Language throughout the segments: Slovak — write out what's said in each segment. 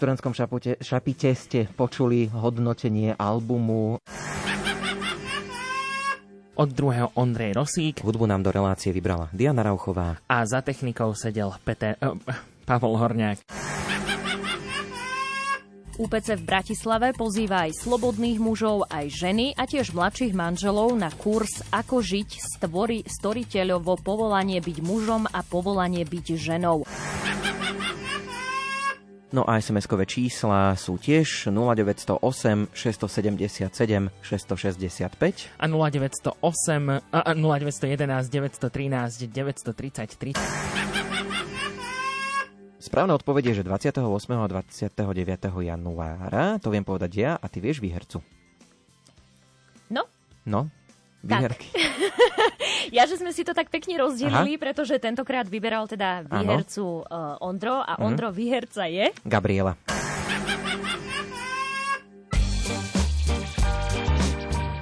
V študentskom šapute, šapite ste počuli hodnotenie albumu. Od druhého Ondrej Rosík Hudbu nám do relácie vybrala Diana Rauchová. a za technikou sedel Peter, uh, Pavol Horňák. UPC v Bratislave pozýva aj slobodných mužov, aj ženy a tiež mladších manželov na kurz Ako žiť stvori, storiteľovo povolanie byť mužom a povolanie byť ženou. No a SMS-kové čísla sú tiež 0908 677 665. A 0908, a, a 0911 913 933. Správna odpoveď je, že 28. a 29. januára, to viem povedať ja, a ty vieš výhercu. No, No, výherky. ja, že sme si to tak pekne rozdelili, pretože tentokrát vyberal teda výhercu uh, Ondro a Ondro výherca je... Gabriela.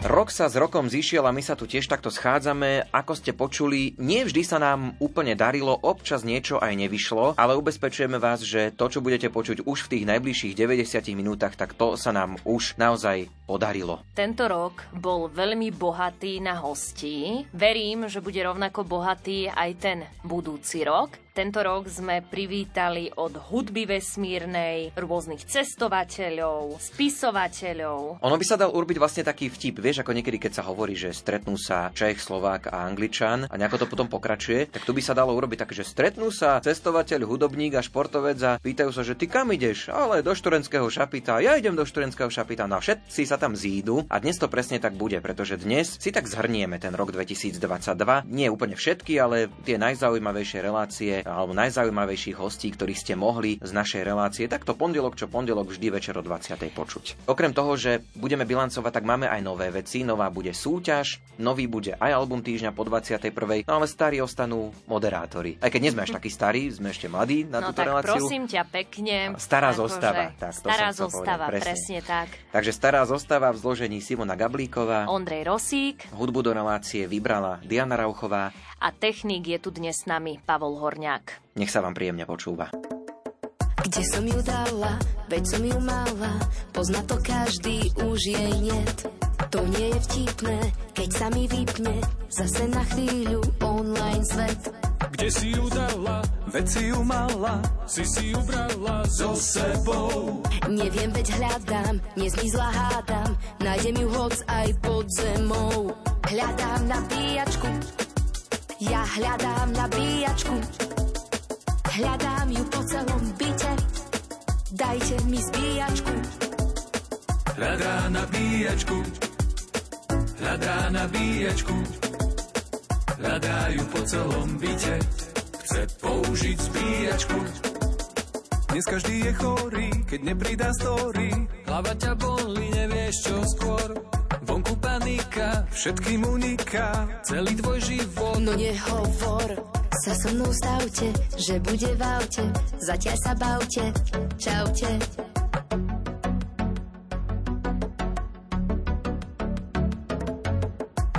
Rok sa s rokom zišiel a my sa tu tiež takto schádzame. Ako ste počuli, nie vždy sa nám úplne darilo, občas niečo aj nevyšlo, ale ubezpečujeme vás, že to, čo budete počuť už v tých najbližších 90 minútach, tak to sa nám už naozaj podarilo. Tento rok bol veľmi bohatý na hostí. Verím, že bude rovnako bohatý aj ten budúci rok. Tento rok sme privítali od hudby vesmírnej rôznych cestovateľov, spisovateľov. Ono by sa dal urobiť vlastne taký vtip, vieš, ako niekedy, keď sa hovorí, že stretnú sa Čech, Slovák a Angličan a nejako to potom pokračuje, tak tu by sa dalo urobiť také, že stretnú sa cestovateľ, hudobník a športovec a pýtajú sa, že ty kam ideš? Ale do študentského šapita, ja idem do študentského šapita, no všetci sa tam zídu a dnes to presne tak bude, pretože dnes si tak zhrnieme ten rok 2022. Nie úplne všetky, ale tie najzaujímavejšie relácie alebo najzaujímavejších hostí, ktorých ste mohli z našej relácie, takto pondelok čo pondelok vždy večer o 20. počuť. Okrem toho, že budeme bilancovať, tak máme aj nové veci. Nová bude súťaž, nový bude aj album týždňa po 21. No ale starí ostanú moderátori. Aj keď nie sme až takí starí, sme ešte mladí na no túto tak reláciu. prosím ťa pekne. Stará akože zostava, tak, stará zostava, presne. presne tak. Takže stará zostava v zložení Simona Gablíková. Ondrej Rosík Hudbu do relácie vybrala Diana Rauchová. A technik je tu dnes s nami Pavol Horňák. Nech sa vám príjemne počúva. Kde som ju dala, veď som ju mala, pozná to každý, už jej niet. To nie je vtipné, keď sa mi vypne, zase na chvíľu online svet. Kde si ju dala, veď si ju mala, si si ju brala so sebou. Neviem, veď hľadám, nezmizla hádam, nájdem ju hoc aj pod zemou. Hľadám nabíjačku, ja hľadám nabíjačku, hľadám ju po celom byte, dajte mi zbíjačku. Hľadá nabíjačku, hľadá nabíjačku. Hľadá ju po celom byte, chce použiť zbíjačku. Dnes každý je chorý, keď nepridá story. Hlava ťa bolí, nevieš čo skôr. Panika, všetkým uniká, celý tvoj život. No nehovor, sa so mnou stavte, že bude v aute, zatiaľ sa bavte, čaute.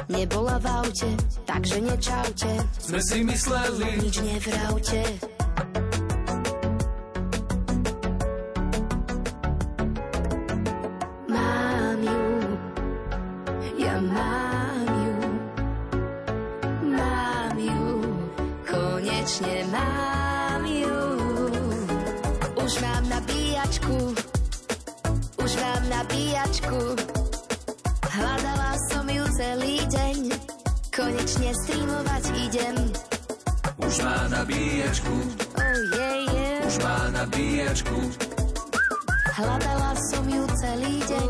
Nebola v aute, takže nečaute, Sme si mysleli, nič nevravte. Nabíjačku, hľadala som ju celý deň, konečne streamovať idem. už má nabíjačku, Oh yeah, yeah. už má nabíjačku. Hľadala som ju celý deň,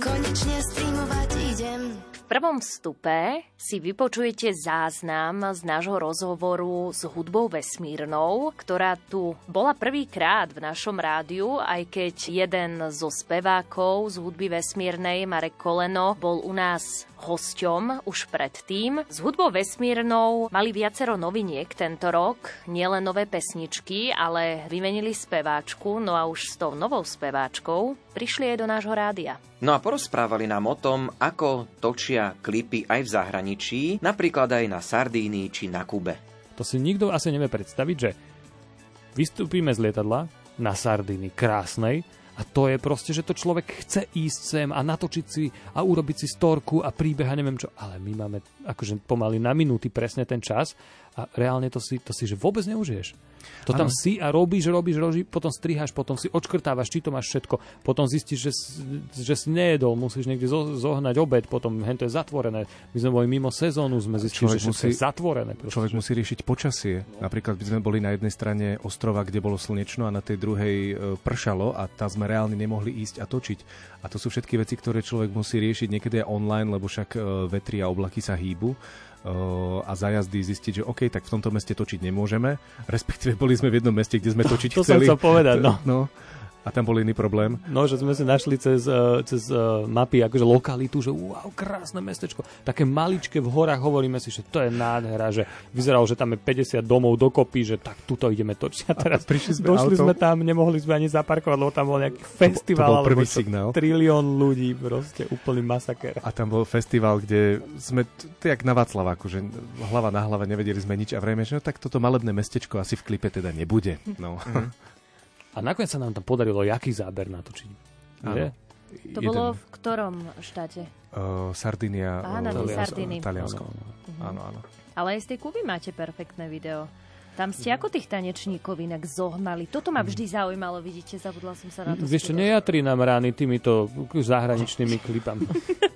konečne streamovať idem. Prvom vstupe si vypočujete záznam z nášho rozhovoru s hudbou vesmírnou, ktorá tu bola prvýkrát v našom rádiu, aj keď jeden zo spevákov z hudby vesmírnej, Marek Koleno, bol u nás hosťom už predtým. S hudbou vesmírnou mali viacero noviniek tento rok, nielen nové pesničky, ale vymenili speváčku, no a už s tou novou speváčkou prišli aj do nášho rádia. No a porozprávali nám o tom, ako točia klipy aj v zahraničí, napríklad aj na Sardínii či na Kube. To si nikto asi nevie predstaviť, že vystúpime z lietadla na Sardíny krásnej, a to je proste, že to človek chce ísť sem a natočiť si a urobiť si storku a príbeh a neviem čo. Ale my máme akože pomaly na minúty presne ten čas a reálne to si, to si že vôbec neužiješ. To tam si a robíš, robíš, robíš, potom striháš, potom si odškrtávaš, či to máš všetko, potom zistíš, že, že si nejedol, musíš niekde zohnať obed, potom hen to je zatvorené. My sme boli mimo sezónu, sme zistili, že musí, je zatvorené. Proste. Človek musí riešiť počasie. No. Napríklad by sme boli na jednej strane ostrova, kde bolo slnečno a na tej druhej e, pršalo a tam sme reálne nemohli ísť a točiť. A to sú všetky veci, ktoré človek musí riešiť niekedy aj online, lebo však e, vetri a oblaky sa hýbu a za jazdy zistiť, že OK, tak v tomto meste točiť nemôžeme. Respektíve boli sme v jednom meste, kde sme točiť to chceli. To som chcel povedať, no. no. A tam bol iný problém? No, že sme si našli cez, uh, cez uh, mapy akože lokalitu, že wow, krásne mestečko. Také maličké v horách, hovoríme si, že to je nádhera, že vyzeralo, že tam je 50 domov dokopy, že tak tuto ideme točiť. A teraz a prišli sme došli auto? sme tam, nemohli sme ani zaparkovať, lebo tam bol nejaký festival. To bol prvý signál. Trilión ľudí, proste úplný masaker. A tam bol festival, kde sme, to jak na Václaváku, že hlava na hlava nevedeli sme nič a vrejme, že no tak toto malebné mestečko asi v klipe teda nebude. No. Mm. A nakoniec sa nám tam podarilo jaký záber natočiť. Áno. To Jeden. bolo v ktorom štáte? Uh, Sardinia. Á, na Sardiny. Taliansko. Áno, áno. Ale aj z tej Kuby máte perfektné video. Tam ste ako tých tanečníkov inak zohnali. Toto ma vždy zaujímalo, vidíte, zabudla som sa na to. Vieš čo, nejatri nám rány týmito zahraničnými klipami.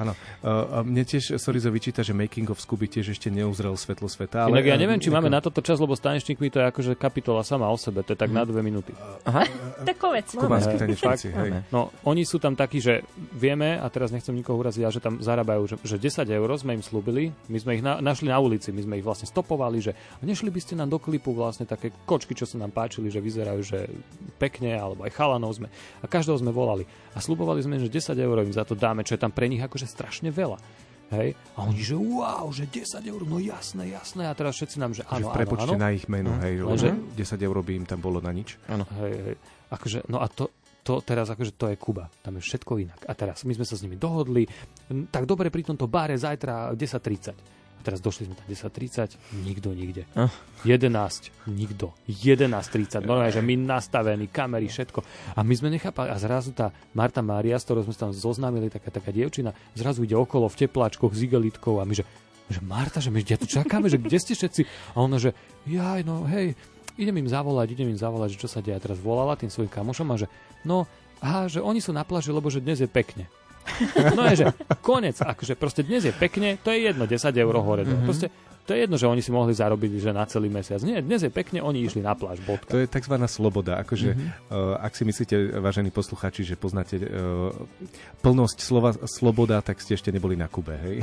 Áno. Uh, mne tiež Sorizo vyčíta, že Making of Scooby tiež ešte neuzrel svetlo sveta. Ale, Inak ja neviem, či uh, máme na toto čas, lebo s tanečníkmi to je akože kapitola sama o sebe. To je tak hmm. na dve minúty. Aha. tak povedz. Kubanskí tanečníci, hej. No, oni sú tam takí, že vieme, a teraz nechcem nikoho uraziť, že tam zarábajú, že, že 10 eur sme im slúbili. My sme ich na, našli na ulici, my sme ich vlastne stopovali, že nešli by ste nám do klipu vlastne také kočky, čo sa nám páčili, že vyzerajú, že pekne, alebo aj chalanov sme. A každého sme volali. A slubovali sme, že 10 eur im za to dáme, čo je tam pre nich akože strašne veľa. Hej? A oni, že wow, že 10 eur, no jasné, jasné. A teraz všetci nám, že áno, že v áno, na ich meno, hej, že 10 eur by im tam bolo na nič. Áno. Hej, hej. Akože, no a to, to teraz akože to je Kuba. Tam je všetko inak. A teraz my sme sa s nimi dohodli. Tak dobre pri tomto bare zajtra 10.30 teraz došli sme tam 10.30, nikto nikde. Uh. 11, nikto. 11.30, normálne, že my nastavení, kamery, všetko. A my sme nechápali. A zrazu tá Marta Mária, s ktorou sme sa tam zoznámili, taká, taká dievčina, zrazu ide okolo v tepláčkoch s igelitkou a my, že, že Marta, že my tu čakáme, že kde ste všetci? A ona, že jaj, no hej, idem im zavolať, idem im zavolať, že čo sa deje. A teraz volala tým svojim kamošom a že no, aha, že oni sú na pláži, lebo že dnes je pekne. No je, že konec, akože proste dnes je pekne, to je jedno, 10 eur hore. Mm-hmm. Proste to je jedno, že oni si mohli zarobiť že na celý mesiac. Nie, dnes je pekne, oni išli na pláž. Bodka. To je tzv. sloboda. Akože, mm-hmm. uh, ak si myslíte, vážení posluchači, že poznáte uh, plnosť slova sloboda, tak ste ešte neboli na Kube. Hej?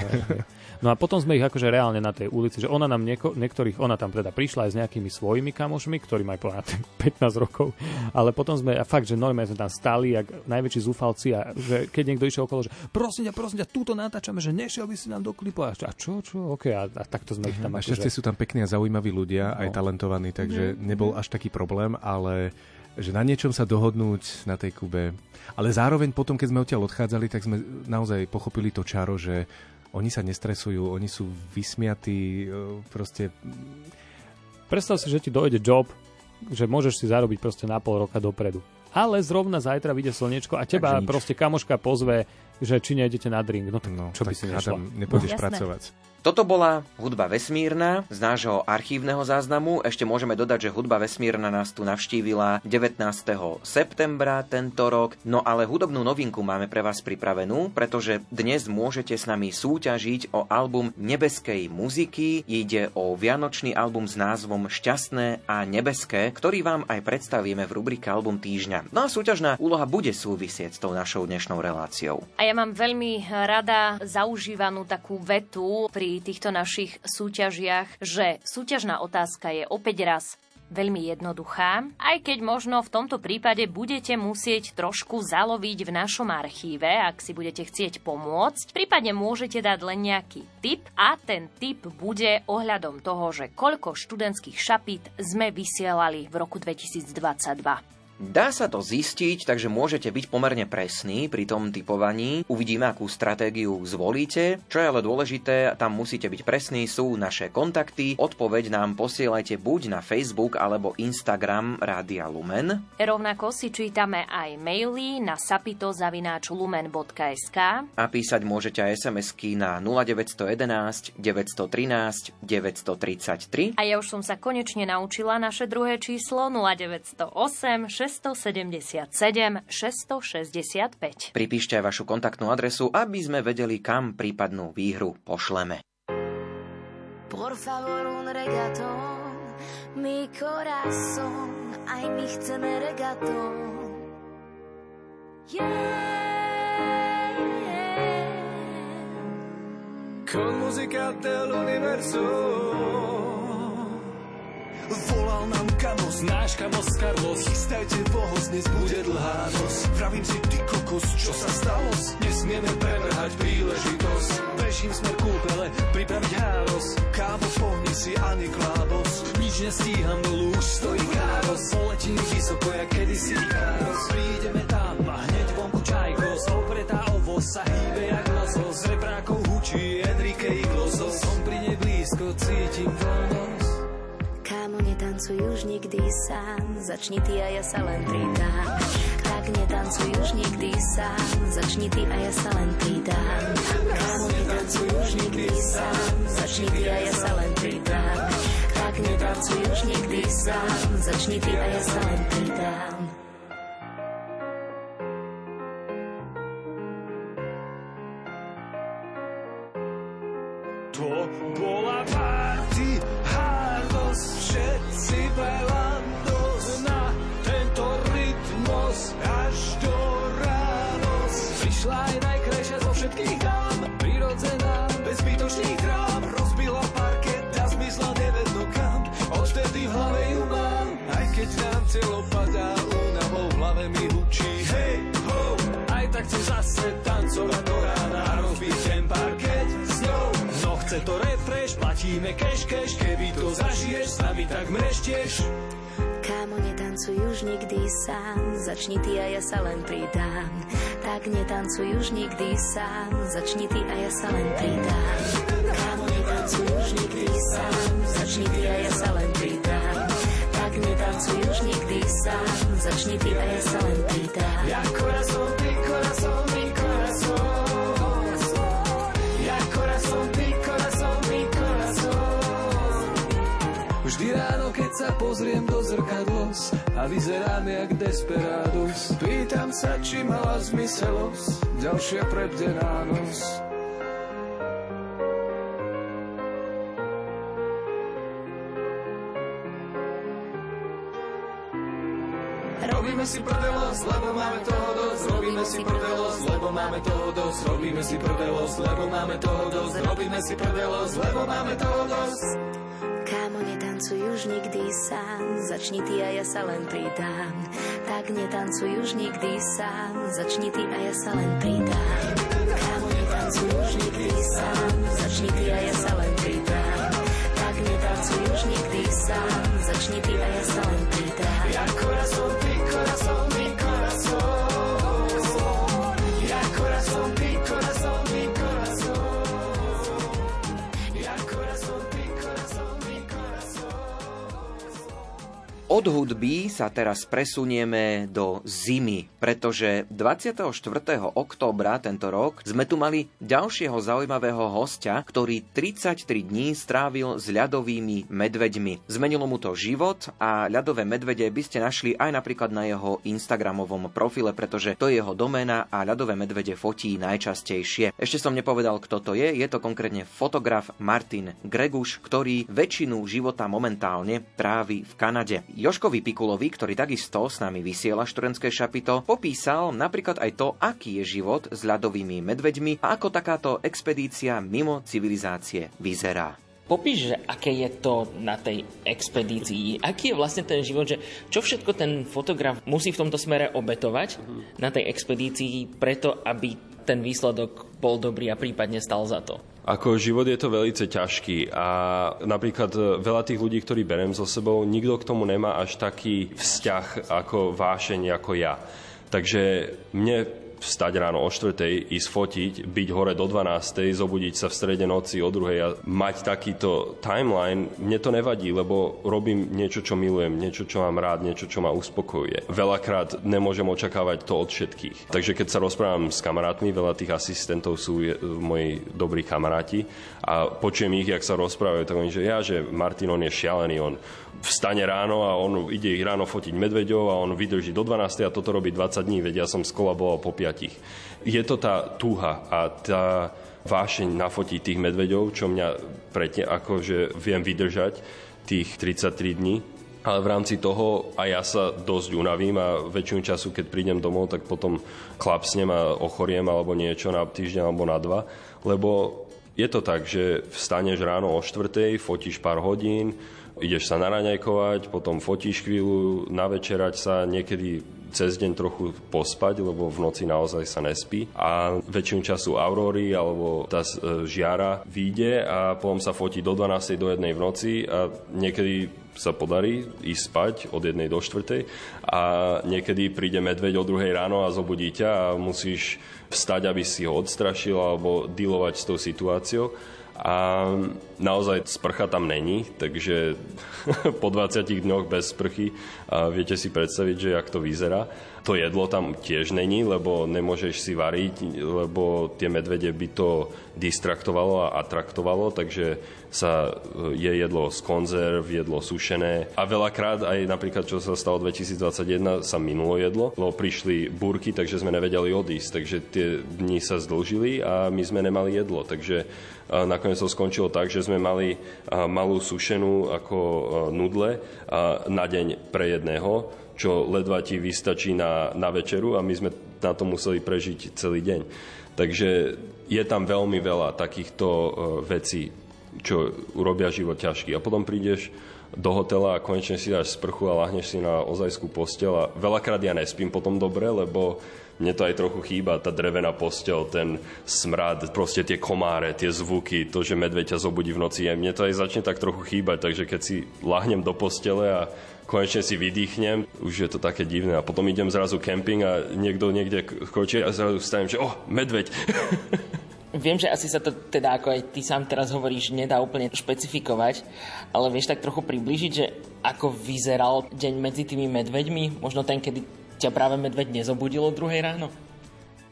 No a potom sme ich akože reálne na tej ulici, že ona nám nieko, niektorých, ona tam teda prišla aj s nejakými svojimi kamošmi, ktorí majú povedať 15 rokov, ale potom sme, a fakt, že normálne sme tam stali, jak najväčší zúfalci a že keď niekto išiel okolo, že prosím ťa, prosím ťa, túto natáčame, že nešiel by si nám do klipu a, a čo, čo, ok, a, a takto sme ich tam a akože... sú tam pekní a zaujímaví ľudia, no. aj talentovaní, takže mm-hmm. nebol až taký problém, ale že na niečom sa dohodnúť na tej Kube. Ale zároveň potom, keď sme odtiaľ odchádzali, tak sme naozaj pochopili to čaro, že oni sa nestresujú, oni sú vysmiatí, e, proste... Predstav si, že ti dojde job, že môžeš si zarobiť proste na pol roka dopredu. Ale zrovna zajtra vyjde slnečko a teba proste kamoška pozve, že či nejdete na drink. No, tak no čo tak by si nešla? Nepôjdeš no, pracovať. Toto bola hudba vesmírna z nášho archívneho záznamu. Ešte môžeme dodať, že hudba vesmírna nás tu navštívila 19. septembra tento rok. No ale hudobnú novinku máme pre vás pripravenú, pretože dnes môžete s nami súťažiť o album nebeskej muziky. Ide o vianočný album s názvom Šťastné a nebeské, ktorý vám aj predstavíme v rubrike Album týždňa. No a súťažná úloha bude súvisieť s tou našou dnešnou reláciou. A ja mám veľmi rada zaužívanú takú vetu pri týchto našich súťažiach, že súťažná otázka je opäť raz veľmi jednoduchá, aj keď možno v tomto prípade budete musieť trošku zaloviť v našom archíve, ak si budete chcieť pomôcť. Prípadne môžete dať len nejaký tip a ten tip bude ohľadom toho, že koľko študentských šapít sme vysielali v roku 2022. Dá sa to zistiť, takže môžete byť pomerne presní pri tom typovaní. Uvidíme, akú stratégiu zvolíte. Čo je ale dôležité, tam musíte byť presní, sú naše kontakty. Odpoveď nám posielajte buď na Facebook alebo Instagram Rádia Lumen. Rovnako si čítame aj maily na sapitozavináčlumen.sk A písať môžete aj SMS-ky na 0911 913 933. A ja už som sa konečne naučila naše druhé číslo 0908 677 665. Pripíšte aj vašu kontaktnú adresu, aby sme vedeli, kam prípadnú výhru pošleme. Por favor un regatón, mi corazón, aj my chceme regatón. Yeah. Con música del universo Volal nám kamos, náš kamos Carlos. Chystajte pohos, dnes bude dlhá noc. Vravím si, ty kokos, čo sa stalo? Nesmieme prevrhať príležitosť. Bežím smer kúpele, pripraviť háros. Kámo, pohni si ani klábos Nič nestíham, dolu už stojí káros. Poletím vysoko, jak kedysi Ikáros Prídeme tam a hneď vonku čajkos Opretá ovoz sa hýbe jak lozos Z reprákov hučí Enrique Iglozos Som pri nej blízko, cítim voľnosť Kámo, netancuj už nikdy sám, začni ty a ja sa len pridám. Tak netancuj už nikdy sám, začni ty a ja sa len pridám. Kámo, netancuj už nikdy sám, začni ty a ja sa len pridám. Tak netancuj už nikdy sám, začni ty a ja sa len pridám. Platíme cash cash, keby to zažiješ, s nami tak mreštieš. Kámo, netancuj už nikdy sám, začni ty a ja sa len pridám. Tak netancuj už nikdy sám, začni ty a ja sa len pridám. Kámo, netancuj už nikdy sám, začni ty a ja sa len pridám. Tak netancuj už nikdy sám, začni ty a ja sa len pridám. Ja corazón, ty corazón. Sa pozriem do zrkadlos a vyzerám jak desperados. Pýtam sa, či mala zmyselosť ďalšia prebdená noc. Robíme si prdelosť, lebo máme toho dosť. Robíme si prdelosť, lebo máme toho dosť. Robíme si prdelosť, lebo máme toho dosť. Robíme si prdelosť, lebo máme toho dosť. Kámo, netancuj už nikdy sám, začni ty a ja sa len pridám. Tak netancuj už nikdy sám, začni ty a ja sa len pridám. Kámo, netancuj už nikdy sám, začni ty a ja sa len pridám. Tak netancuj už nikdy sám, začni ty a ja sa len pridám. Od hudby sa teraz presunieme do zimy, pretože 24. októbra tento rok sme tu mali ďalšieho zaujímavého hostia, ktorý 33 dní strávil s ľadovými medveďmi. Zmenilo mu to život a ľadové medvede by ste našli aj napríklad na jeho Instagramovom profile, pretože to je jeho doména a ľadové medvede fotí najčastejšie. Ešte som nepovedal, kto to je, je to konkrétne fotograf Martin Greguš, ktorý väčšinu života momentálne trávi v Kanade. Joškovi Pikulovi, ktorý takisto s nami vysiela študentské šapito, popísal napríklad aj to, aký je život s ľadovými medveďmi a ako takáto expedícia mimo civilizácie vyzerá. Popíš, že aké je to na tej expedícii, aký je vlastne ten život, že čo všetko ten fotograf musí v tomto smere obetovať na tej expedícii preto, aby ten výsledok bol dobrý a prípadne stal za to. Ako život je to veľmi ťažký a napríklad e, veľa tých ľudí, ktorí berem so sebou, nikto k tomu nemá až taký vzťah ako vášeň ako ja. Takže mne vstať ráno o 4. ísť fotiť, byť hore do 12. zobudiť sa v strede noci o 2. a mať takýto timeline, mne to nevadí, lebo robím niečo, čo milujem, niečo, čo mám rád, niečo, čo ma uspokojuje. Veľakrát nemôžem očakávať to od všetkých. Takže keď sa rozprávam s kamarátmi, veľa tých asistentov sú moji dobrí kamaráti a počujem ich, jak sa rozprávajú, tak oni, že ja, že Martin, on je šialený, on vstane ráno a on ide ich ráno fotiť medveďov a on vydrží do 12. a toto robí 20 dní, veď ja som skolaboval po 5. Je to tá túha a tá vášeň nafotiť tých medveďov, čo mňa pretne, akože viem vydržať tých 33 dní. Ale v rámci toho aj ja sa dosť unavím a väčšinu času, keď prídem domov, tak potom klapsnem a ochoriem alebo niečo na týždeň alebo na dva. Lebo je to tak, že vstaneš ráno o štvrtej, fotíš pár hodín, ideš sa naraňajkovať, potom fotíš chvíľu, navečerať sa, niekedy cez deň trochu pospať, lebo v noci naozaj sa nespí. A väčšinu času aurory alebo tá e, žiara vyjde a potom sa fotí do 12. do 1. v noci a niekedy sa podarí ísť spať od 1. do 4. a niekedy príde medveď o 2. ráno a zobudí ťa a musíš vstať, aby si ho odstrašil alebo dealovať s tou situáciou. A naozaj sprcha tam není, takže po 20 dňoch bez sprchy viete si predstaviť, že jak to vyzerá. To jedlo tam tiež není, lebo nemôžeš si variť, lebo tie medvede by to distraktovalo a atraktovalo, takže sa e, je jedlo z konzerv, jedlo sušené a veľakrát aj napríklad, čo sa stalo 2021, sa minulo jedlo, lebo prišli búrky, takže sme nevedeli odísť, takže tie dni sa zdlžili a my sme nemali jedlo, takže nakoniec to skončilo tak, že sme mali malú sušenú ako nudle na deň pre jedného, čo ledva ti vystačí na, na večeru a my sme na to museli prežiť celý deň. Takže je tam veľmi veľa takýchto vecí, čo urobia život ťažký. A potom prídeš do hotela a konečne si dáš sprchu a lahneš si na ozajskú postel a veľakrát ja nespím potom dobre, lebo mne to aj trochu chýba, tá drevená postel, ten smrad, proste tie komáre, tie zvuky, to, že medveď ťa zobudí v noci, mne to aj začne tak trochu chýbať, takže keď si lahnem do postele a konečne si vydýchnem, už je to také divné. A potom idem zrazu kemping a niekto niekde kočie a zrazu vstanem, že oh, medveď. Viem, že asi sa to teda, ako aj ty sám teraz hovoríš, nedá úplne špecifikovať, ale vieš tak trochu približiť, že ako vyzeral deň medzi tými medveďmi, možno ten, kedy ťa práve medveď nezobudil o druhej ráno?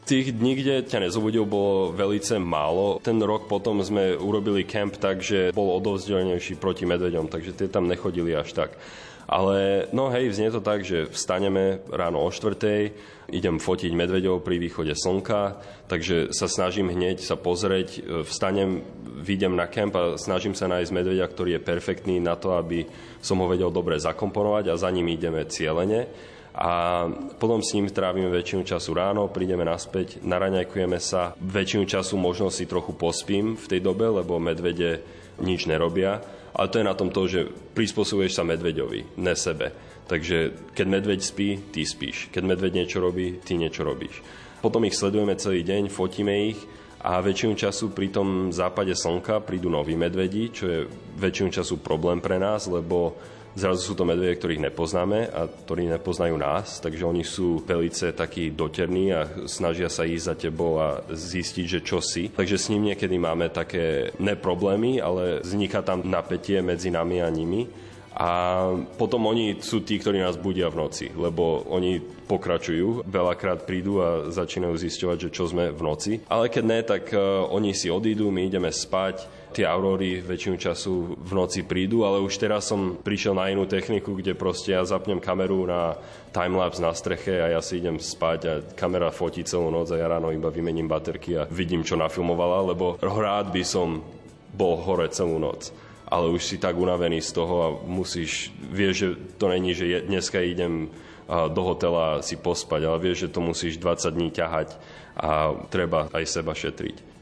Tých dní, kde ťa nezobudil, bolo velice málo. Ten rok potom sme urobili kemp tak, že bol odovzdelenejší proti medveďom, takže tie tam nechodili až tak. Ale no hej, vznie to tak, že vstaneme ráno o štvrtej, idem fotiť medveďov pri východe slnka, takže sa snažím hneď sa pozrieť, vstanem, výjdem na kemp a snažím sa nájsť medveďa, ktorý je perfektný na to, aby som ho vedel dobre zakomponovať a za ním ideme cieľene a potom s ním trávime väčšinu času ráno, prídeme naspäť, naraňajkujeme sa, väčšinu času možno si trochu pospím v tej dobe, lebo medvede nič nerobia, ale to je na tom to, že prispôsobuješ sa medveďovi, ne sebe. Takže keď medveď spí, ty spíš. Keď medveď niečo robí, ty niečo robíš. Potom ich sledujeme celý deň, fotíme ich a väčšinu času pri tom západe slnka prídu noví medvedi, čo je väčšinu času problém pre nás, lebo Zrazu sú to medvede, ktorých nepoznáme a ktorí nepoznajú nás, takže oni sú pelice takí doterní a snažia sa ísť za tebou a zistiť, že čo si. Takže s ním niekedy máme také neproblémy, ale vzniká tam napätie medzi nami a nimi. A potom oni sú tí, ktorí nás budia v noci, lebo oni pokračujú, veľakrát prídu a začínajú zisťovať, že čo sme v noci. Ale keď ne, tak uh, oni si odídu, my ideme spať, tie aurory väčšinu času v noci prídu, ale už teraz som prišiel na inú techniku, kde proste ja zapnem kameru na timelapse na streche a ja si idem spať a kamera fotí celú noc a ja ráno iba vymením baterky a vidím, čo nafilmovala, lebo rád by som bol hore celú noc. Ale už si tak unavený z toho a musíš, vieš, že to není, že je, dneska idem do hotela si pospať, ale vieš, že to musíš 20 dní ťahať a treba aj seba šetriť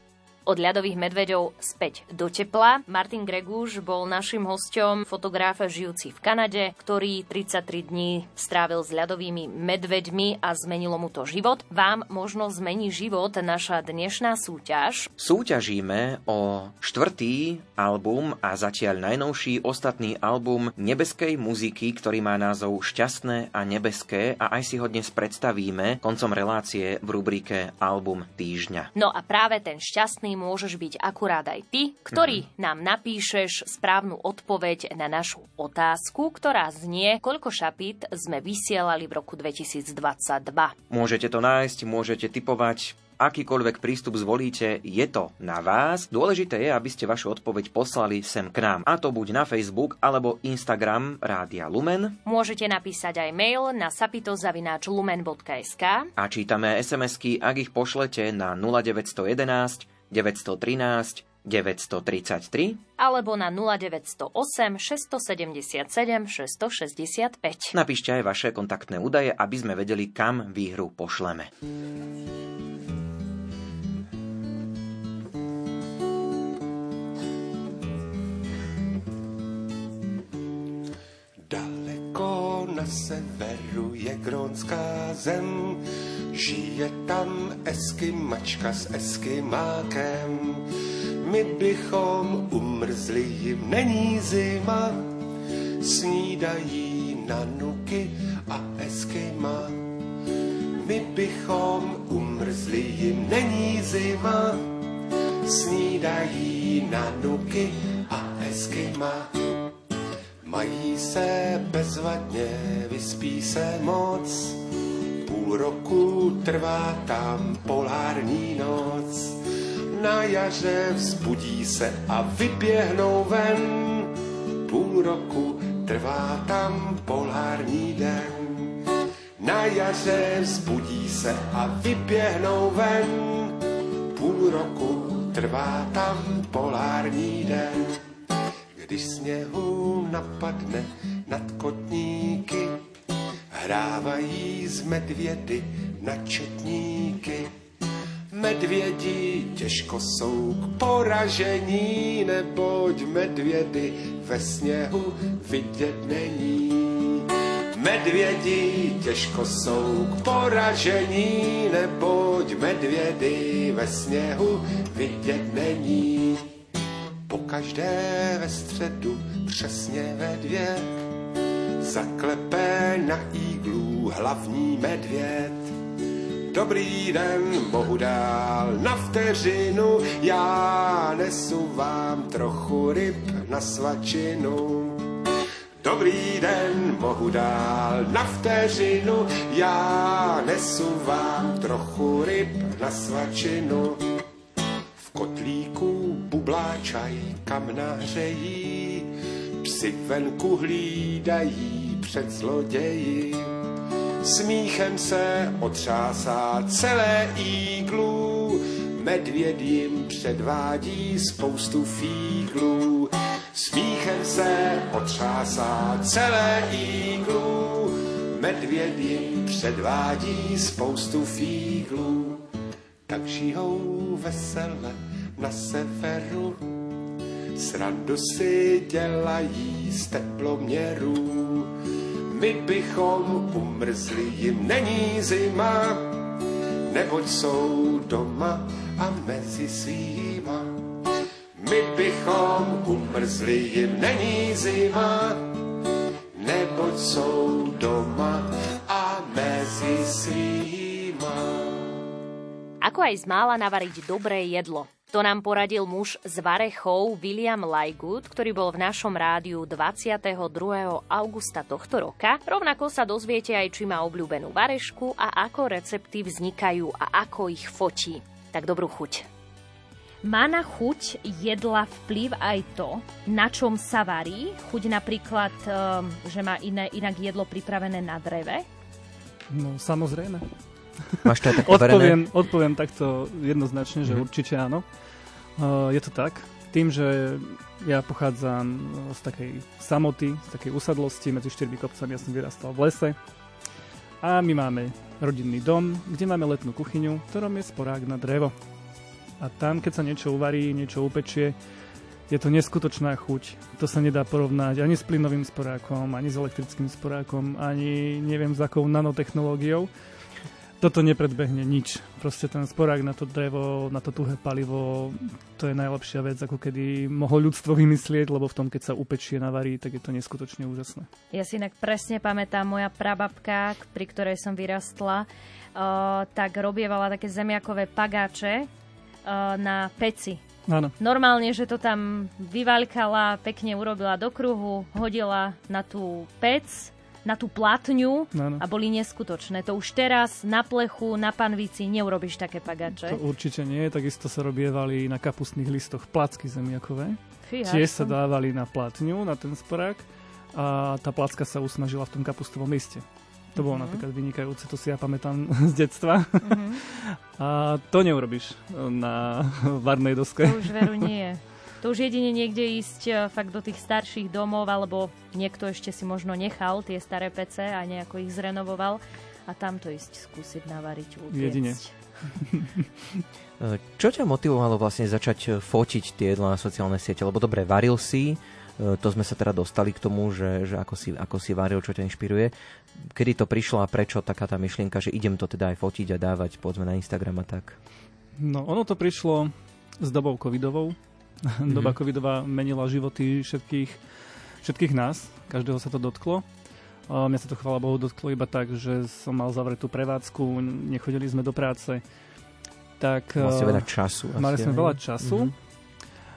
od ľadových medveďov späť do tepla. Martin Gregúš bol našim hostom, fotograf žijúci v Kanade, ktorý 33 dní strávil s ľadovými medveďmi a zmenilo mu to život. Vám možno zmení život naša dnešná súťaž. Súťažíme o štvrtý album a zatiaľ najnovší ostatný album nebeskej muziky, ktorý má názov Šťastné a nebeské a aj si ho dnes predstavíme koncom relácie v rubrike Album týždňa. No a práve ten šťastný môžeš byť akurát aj ty, ktorý mm-hmm. nám napíšeš správnu odpoveď na našu otázku, ktorá znie, koľko šapít sme vysielali v roku 2022. Môžete to nájsť, môžete typovať, akýkoľvek prístup zvolíte, je to na vás. Dôležité je, aby ste vašu odpoveď poslali sem k nám. A to buď na Facebook alebo Instagram Rádia Lumen. Môžete napísať aj mail na sapitozavináčlumen.sk A čítame SMS-ky, ak ich pošlete na 0911 913 933 alebo na 0908 677 665. Napíšte aj vaše kontaktné údaje, aby sme vedeli, kam výhru pošleme. Severu je Grónská zem, Žije tam eskimačka s eskimákem. My bychom umrzli, jim není zima, snídají na nuky a eskima. My bychom umrzli, jim není zima, snídají na nuky a eskima. Mají se bezvadně, vyspí se moc, půl roku trvá tam polární noc. Na jaře vzbudí se a vyběhnou ven. Půl roku trvá tam polární den. Na jaře vzbudí se a vyběhnou ven. Půl roku trvá tam polární den. Když sněhu napadne nad kotníky, hrávají z medvědy na četníky. Medvědi těžko jsou k poražení, neboť medvědy ve sněhu vidět není. Medvědi těžko jsou k poražení, neboť medvědy ve sněhu vidět není. Každé ve středu přesně ve dvě zaklepé na íglu hlavní medvěd. Dobrý den, mohu dál na vteřinu, já nesu vám trochu ryb na svačinu. Dobrý den, mohu dál na vteřinu, já nesu vám trochu ryb na svačinu. Bubláčaj kam nahřejí, psi venku hlídají před zloději. Smíchem se otřásá celé íglu, medvěd jim předvádí spoustu fíglů. Smíchem se otřásá celé íglu, medvěd jim předvádí spoustu fíglů. Tak žijou vesele na severu, srandu si dělají z teploměrů. My bychom umrzli, jim není zima, neboť jsou doma a mezi svýma. My bychom umrzli, jim není zima, neboť jsou doma a mezi svýma. Ako aj zmála navariť dobré jedlo. To nám poradil muž z Varechov William Lygood, ktorý bol v našom rádiu 22. augusta tohto roka. Rovnako sa dozviete aj, či má obľúbenú varešku a ako recepty vznikajú a ako ich fotí. Tak dobrú chuť. Má na chuť jedla vplyv aj to, na čom sa varí? Chuť napríklad, ehm, že má iné, inak jedlo pripravené na dreve? No, samozrejme. Máš to aj také odpoviem, odpoviem takto jednoznačne, že mm-hmm. určite áno. Uh, je to tak. tým, že ja pochádzam z takej samoty, z takej usadlosti medzi štyrmi kopcami, ja som vyrastal v lese a my máme rodinný dom, kde máme letnú kuchyňu, ktorom je sporák na drevo. A tam, keď sa niečo uvarí, niečo upečie, je to neskutočná chuť. To sa nedá porovnať ani s plynovým sporákom, ani s elektrickým sporákom, ani neviem s akou nanotechnológiou toto nepredbehne nič. Proste ten sporák na to drevo, na to tuhé palivo, to je najlepšia vec, ako kedy mohlo ľudstvo vymyslieť, lebo v tom, keď sa upečie, navarí, tak je to neskutočne úžasné. Ja si inak presne pamätám, moja prababka, pri ktorej som vyrastla, uh, tak robievala také zemiakové pagáče uh, na peci. Áno. Normálne, že to tam vyvalkala, pekne urobila do kruhu, hodila na tú pec, na tú platňu Áno. a boli neskutočné. To už teraz na plechu, na panvici neurobíš také pagače. To určite nie, takisto sa robievali na kapustných listoch placky zemiakové. Fíha, Tiež sa dávali na platňu, na ten sporák a tá placka sa usmažila v tom kapustovom liste. To bolo Mhm. napríklad vynikajúce, to si ja pamätám z detstva. Mhm. A to neurobiš na varnej doske. To už veru nie. To už jedine niekde ísť e, fakt do tých starších domov, alebo niekto ešte si možno nechal tie staré pece a nejako ich zrenovoval a tam to ísť skúsiť navariť, upiecť. Jedine. Čo ťa motivovalo vlastne začať e, fotiť tie jedlá na sociálne siete? Lebo dobre, varil si, e, to sme sa teda dostali k tomu, že, že ako, si, ako si varil, čo ťa inšpiruje. Kedy to prišlo a prečo taká tá myšlienka, že idem to teda aj fotiť a dávať povedzme na Instagram a tak? No, ono to prišlo s dobou covidovou. Doba covidová menila životy všetkých, všetkých nás, každého sa to dotklo. Mňa sa to chvála Bohu dotklo iba tak, že som mal zavretú prevádzku, nechodili sme do práce. Tak, Mal ste eh, veľa času Mali sme aj. veľa času. Mhm.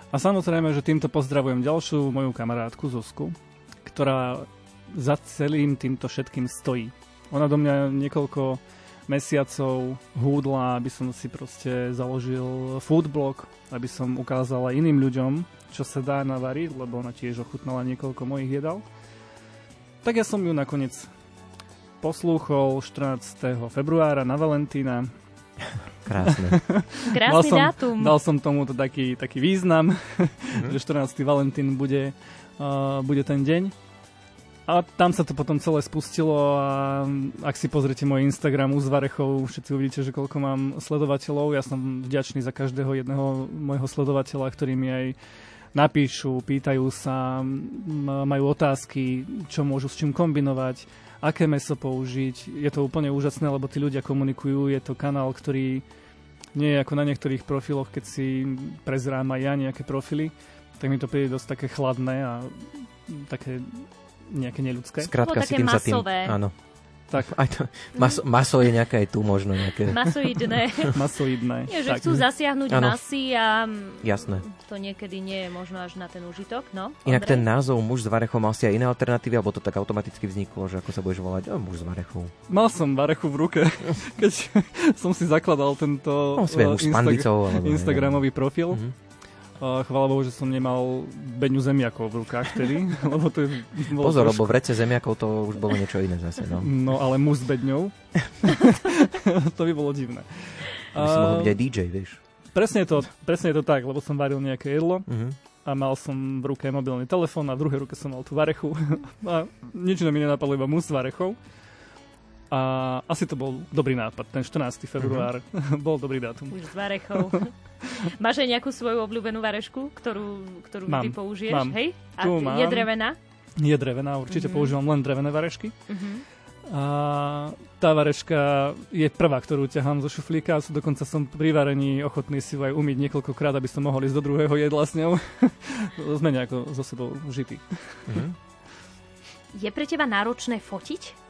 A samozrejme, že týmto pozdravujem ďalšiu moju kamarátku Zosku, ktorá za celým týmto všetkým stojí. Ona do mňa niekoľko mesiacov húdla, aby som si proste založil foodblog, aby som ukázal aj iným ľuďom, čo sa dá navariť, lebo ona tiež ochutnala niekoľko mojich jedál. Tak ja som ju nakoniec poslúchol 14. februára na Valentína. Krásne. Krásny dal som, dátum. Dal som tomu to taký, taký význam, že 14. Valentín bude, uh, bude ten deň. A tam sa to potom celé spustilo a ak si pozrite môj Instagram u Zvarechov, všetci uvidíte, že koľko mám sledovateľov. Ja som vďačný za každého jedného môjho sledovateľa, ktorý mi aj napíšu, pýtajú sa, majú otázky, čo môžu s čím kombinovať, aké meso použiť. Je to úplne úžasné, lebo tí ľudia komunikujú, je to kanál, ktorý nie je ako na niektorých profiloch, keď si prezrám aj ja nejaké profily, tak mi to príde dosť také chladné a také nejaké neľudské. Skrátka si také tým za tým... masové. Áno. Tak. Aj to, maso, maso je nejaké aj tu možno nejaké... Masoidné. Masoidné. Nie, že tak. chcú zasiahnuť Áno. masy a mm, Jasné. to niekedy nie je možno až na ten užitok. No, Inak Ondrej? ten názov muž s varechou mal si aj iné alternatívy, alebo to tak automaticky vzniklo, že ako sa budeš volať? O, muž s varechou. Mal som varechu v ruke, keď som si zakladal tento No, s pandicou, alebo- Instagramový profil. Mhm. Chvála Bohu, že som nemal beňu zemiakov v rukách vtedy, lebo to je, bolo Pozor, trošku- lebo v rece zemiakov to už bolo niečo iné zase. No. No, ale muž s bedňou, to by bolo divné. By si mohol byť aj DJ, vieš. Presne to, presne to tak, lebo som varil nejaké jedlo Mhm. a mal som v ruke mobilný telefón a v druhej ruke som mal tú varechu a nič mi nenapadlo, iba mus s varechou. A asi to bol dobrý nápad, ten 14. február bol dobrý dátum. Už s varechou. Máš aj nejakú svoju obľúbenú varešku, ktorú, ktorú Mám, vždy použiješ? mám. Hej? A Tu je mám. drevená? Je drevená, určite Mhm. používam len drevené varešky. Mhm. A tá vareška je prvá, ktorú ťahám zo šuflíka a dokonca som pri varení ochotný si ju aj umyť niekoľkokrát, aby som mohol ísť do druhého jedla s ňou. Sme nejako so sebou žití. Mhm. Je pre teba náročné fotiť?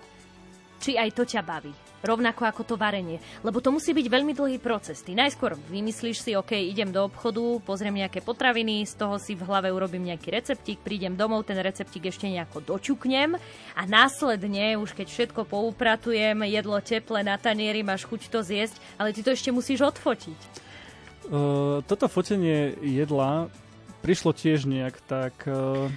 Či aj to ťa baví? Rovnako ako to varenie. Lebo to musí byť veľmi dlhý proces. Ty najskôr vymyslíš si, OK, idem do obchodu, pozriem nejaké potraviny, z toho si v hlave urobím nejaký receptík, prídem domov, ten receptík ešte nejako dočuknem a následne, už keď všetko poupratujem, jedlo teple na tanieri, máš chuť to zjesť, ale ty to ešte musíš odfotiť. Uh, toto fotenie jedla prišlo tiež nejak tak uh,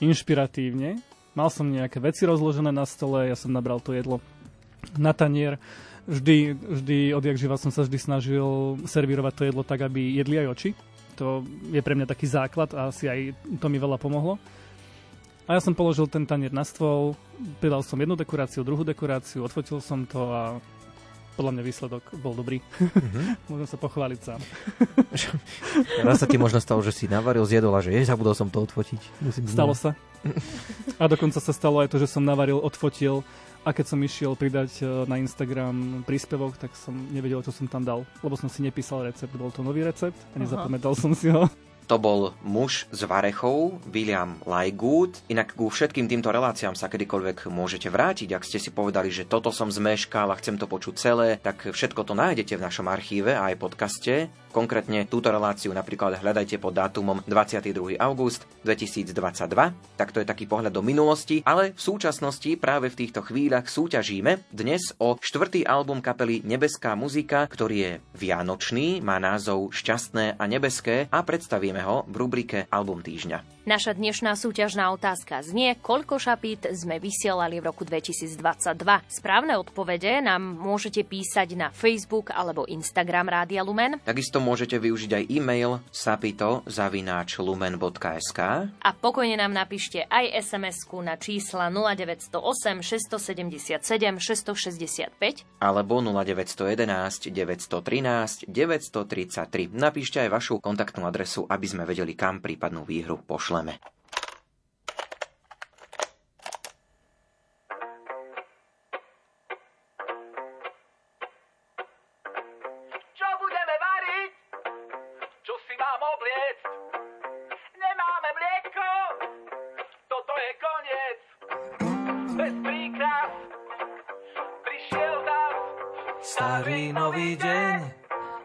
inšpiratívne. Mal som nejaké veci rozložené na stole, ja som nabral to jedlo na tanier. Vždy, vždy odjak živa som sa vždy snažil servírovať to jedlo tak, aby jedli aj oči. to je pre mňa taký základ a asi aj to mi veľa pomohlo. A ja som položil ten tanier na stôl, pridal som jednu dekoráciu, druhú dekoráciu, odfotil som to a podľa mňa výsledok bol dobrý. Mm-hmm. Môžem sa pochváliť sám. Raz sa ti možno stalo, že si navaril, zjedol a že je, zabudol som to odfotiť. Musím stalo sa. A dokonca sa stalo aj to, že som navaril, odfotil a keď som išiel pridať e, na Instagram príspevok, tak som nevedel, čo som tam dal, lebo som si nepísal recept, bol to nový recept a nezapamätal som si ho. To bol muž z Varechov, William Lygood. Inak ku všetkým týmto reláciám sa kedykoľvek môžete vrátiť. Ak ste si povedali, že toto som zmeškal a chcem to počuť celé, tak všetko to nájdete v našom archíve a aj podcaste. Konkrétne túto reláciu napríklad hľadajte pod dátumom 22. august 2022. Tak to je taký pohľad do minulosti, ale v súčasnosti práve v týchto chvíľach súťažíme dnes o štvrtý album kapely Nebeská muzika, ktorý je vianočný, má názov Šťastné a nebeské a predstavíme ho v rubrike Album týždňa. Naša dnešná súťažná otázka znie, koľko šapít sme vysielali v roku 2022. Správne odpovede nám môžete písať na Facebook alebo Instagram Rádia Lumen. Takisto môžete využiť aj e-mail sapito.lumen.sk A pokojne nám napíšte aj SMS-ku na čísla 0908 677 665 alebo 0911 913 933. Napíšte aj vašu kontaktnú adresu, aby sme vedeli, kam prípadnú výhru pošleme pošleme. Čo budeme variť? Čo si mám obliecť? Nemáme mlieko, toto je koniec. Bez príkras prišiel zas. Starý nový deň,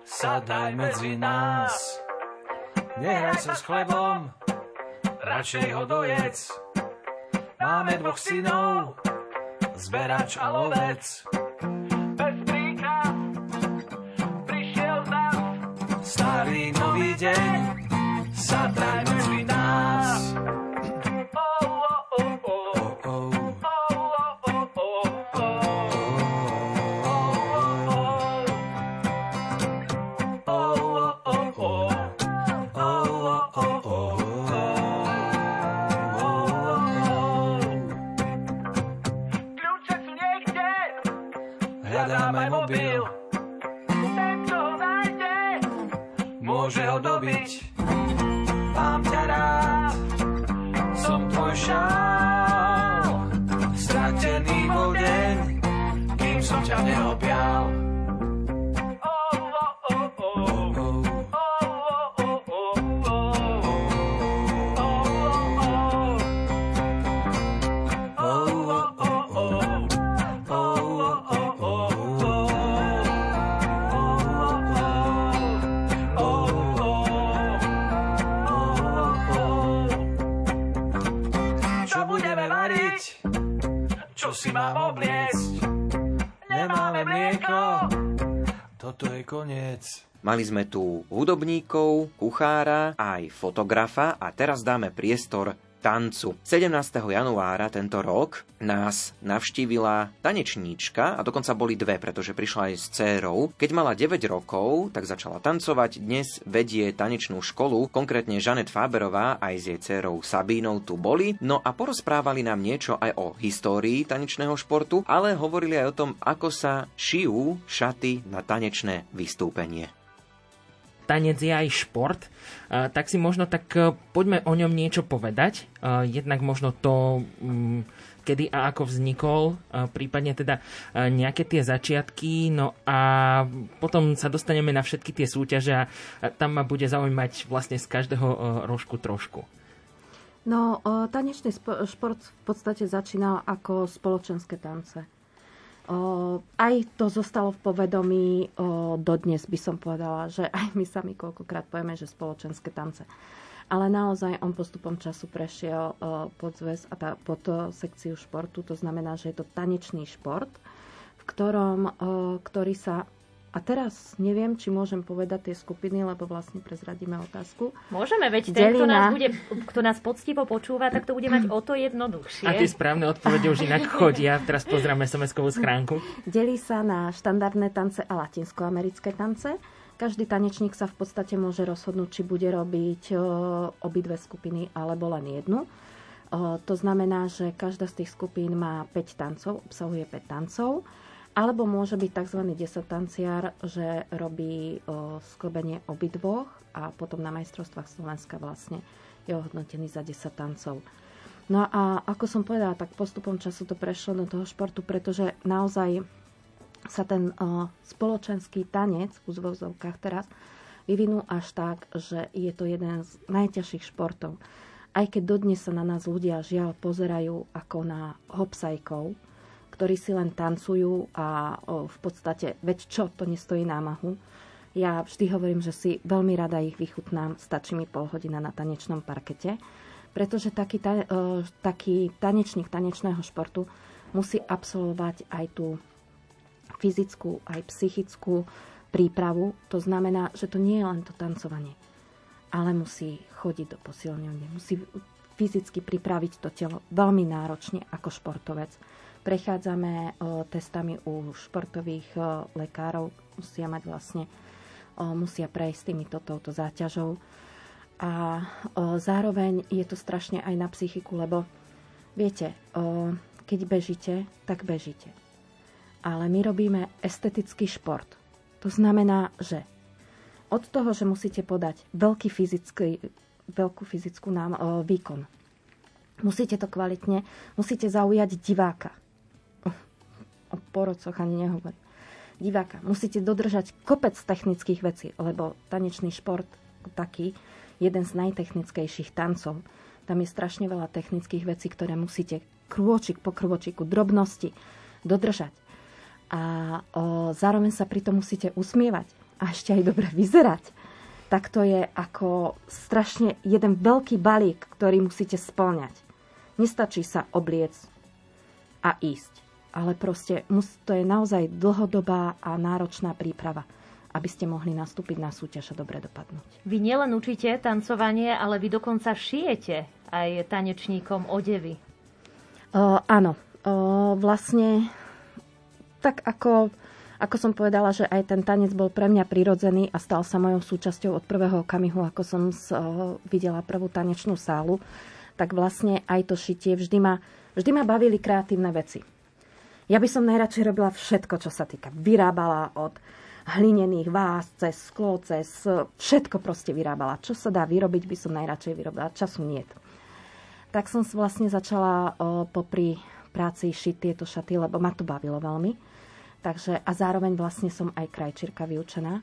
sadaj medzi nás. Nehraj sa s chlebom, radšej ho dojec. Máme dvoch synov, zberač a lovec. Bez príkaz prišiel zas. Starý nový deň, sadaj medzi nás. Mali sme tu hudobníkov, kuchára aj fotografa a teraz dáme priestor tancu. 17. januára tento rok nás navštívila tanečníčka a dokonca boli dve, pretože prišla aj s dcérou. Keď mala 9 rokov, tak začala tancovať. Dnes vedie tanečnú školu, konkrétne Žanet Fáberová aj s jej dcérou Sabínou tu boli. No a porozprávali nám niečo aj o histórii tanečného športu, ale hovorili aj o tom, ako sa šijú šaty na tanečné vystúpenie tanec je aj šport, tak si možno tak e, poďme o ňom niečo povedať. Jednak možno to, mm, kedy a ako vznikol, prípadne teda nejaké tie začiatky, no a potom sa dostaneme na všetky tie súťaže a tam ma bude zaujímať vlastne z každého e, rožku trošku. No, tanečný šport v podstate začínal ako spoločenské tance. Aj to zostalo v povedomí dodnes, by som povedala, že aj my sami koľkokrát povieme, že spoločenské tance. Ale naozaj on postupom času prešiel pod zväz a tá, pod sekciu športu, to znamená, že je to tanečný šport, v ktorom, ktorý sa a teraz neviem, či môžem povedať tie skupiny, lebo vlastne prezradíme otázku. Môžeme, veď ten, kto nás, bude, kto nás poctivo počúva, tak to bude mať o to jednoduchšie. A tie správne odpovede už inak chodia. Teraz pozrieme SMS-kovú schránku. Delí sa na štandardné tance a latinskoamerické tance. Každý tanečník sa v podstate môže rozhodnúť, či bude robiť obidve skupiny alebo len jednu. To znamená, že každá z tých skupín má 5 tancov, obsahuje 5 tancov. Alebo môže byť tzv. desatanciár, že robí sklbenie obidvoch a potom na majstrovstvách Slovenska vlastne je ohodnotený za 10 tancov. No a ako som povedala, tak postupom času to prešlo do toho športu, pretože naozaj sa ten uh, spoločenský tanec v úzvozovkách teraz vyvinul až tak, že je to jeden z najťažších športov. Aj keď dodnes sa na nás ľudia žiaľ pozerajú ako na hopsajkov, ktorí si len tancujú a o, v podstate, veď čo, to nestojí námahu. Ja vždy hovorím, že si veľmi rada ich vychutnám, stačí mi pol hodina na tanečnom parkete, pretože taký, ta, o, taký tanečník tanečného športu musí absolvovať aj tú fyzickú aj psychickú prípravu. To znamená, že to nie je len to tancovanie, ale musí chodiť do posilňovne, musí fyzicky pripraviť to telo veľmi náročne ako športovec. Prechádzame o, testami u športových o, lekárov, musia mať vlastne, o, musia prejsť týmito touto záťažou. A zároveň je to strašne aj na psychiku, lebo viete, keď bežíte, tak bežíte ale my robíme estetický šport. To znamená, že od toho, že musíte podať veľký fyzický, veľkú fyzickú nám, o, výkon, musíte to kvalitne, musíte zaujať diváka. O porococh ani nehovorím. Diváka. Musíte dodržať kopec technických vecí, lebo tanečný šport taký, jeden z najtechnickejších tancov. Tam je strašne veľa technických vecí, ktoré musíte krôčik po krôčiku, drobnosti dodržať a o, zároveň sa pritom musíte usmievať a ešte aj dobre vyzerať, tak to je ako strašne jeden veľký balík, ktorý musíte splňať. Nestačí sa obliec a ísť, ale proste to je naozaj dlhodobá a náročná príprava aby ste mohli nastúpiť na súťaž a dobre dopadnúť. Vy nielen učíte tancovanie, ale vy dokonca šijete aj tanečníkom odevy. Uh, áno, uh, vlastne tak ako, ako som povedala, že aj ten tanec bol pre mňa prirodzený a stal sa mojou súčasťou od prvého okamihu, ako som z, uh, videla prvú tanečnú sálu, tak vlastne aj to šitie vždy ma, vždy ma bavili kreatívne veci. Ja by som najradšej robila všetko, čo sa týka. Vyrábala od hlinených vás, cez sklo, cez všetko proste vyrábala. Čo sa dá vyrobiť, by som najradšej vyrobila. Času niet. Tak som vlastne začala popri práci šiť tieto šaty, lebo ma to bavilo veľmi. Takže, a zároveň vlastne som aj krajčírka vyučená.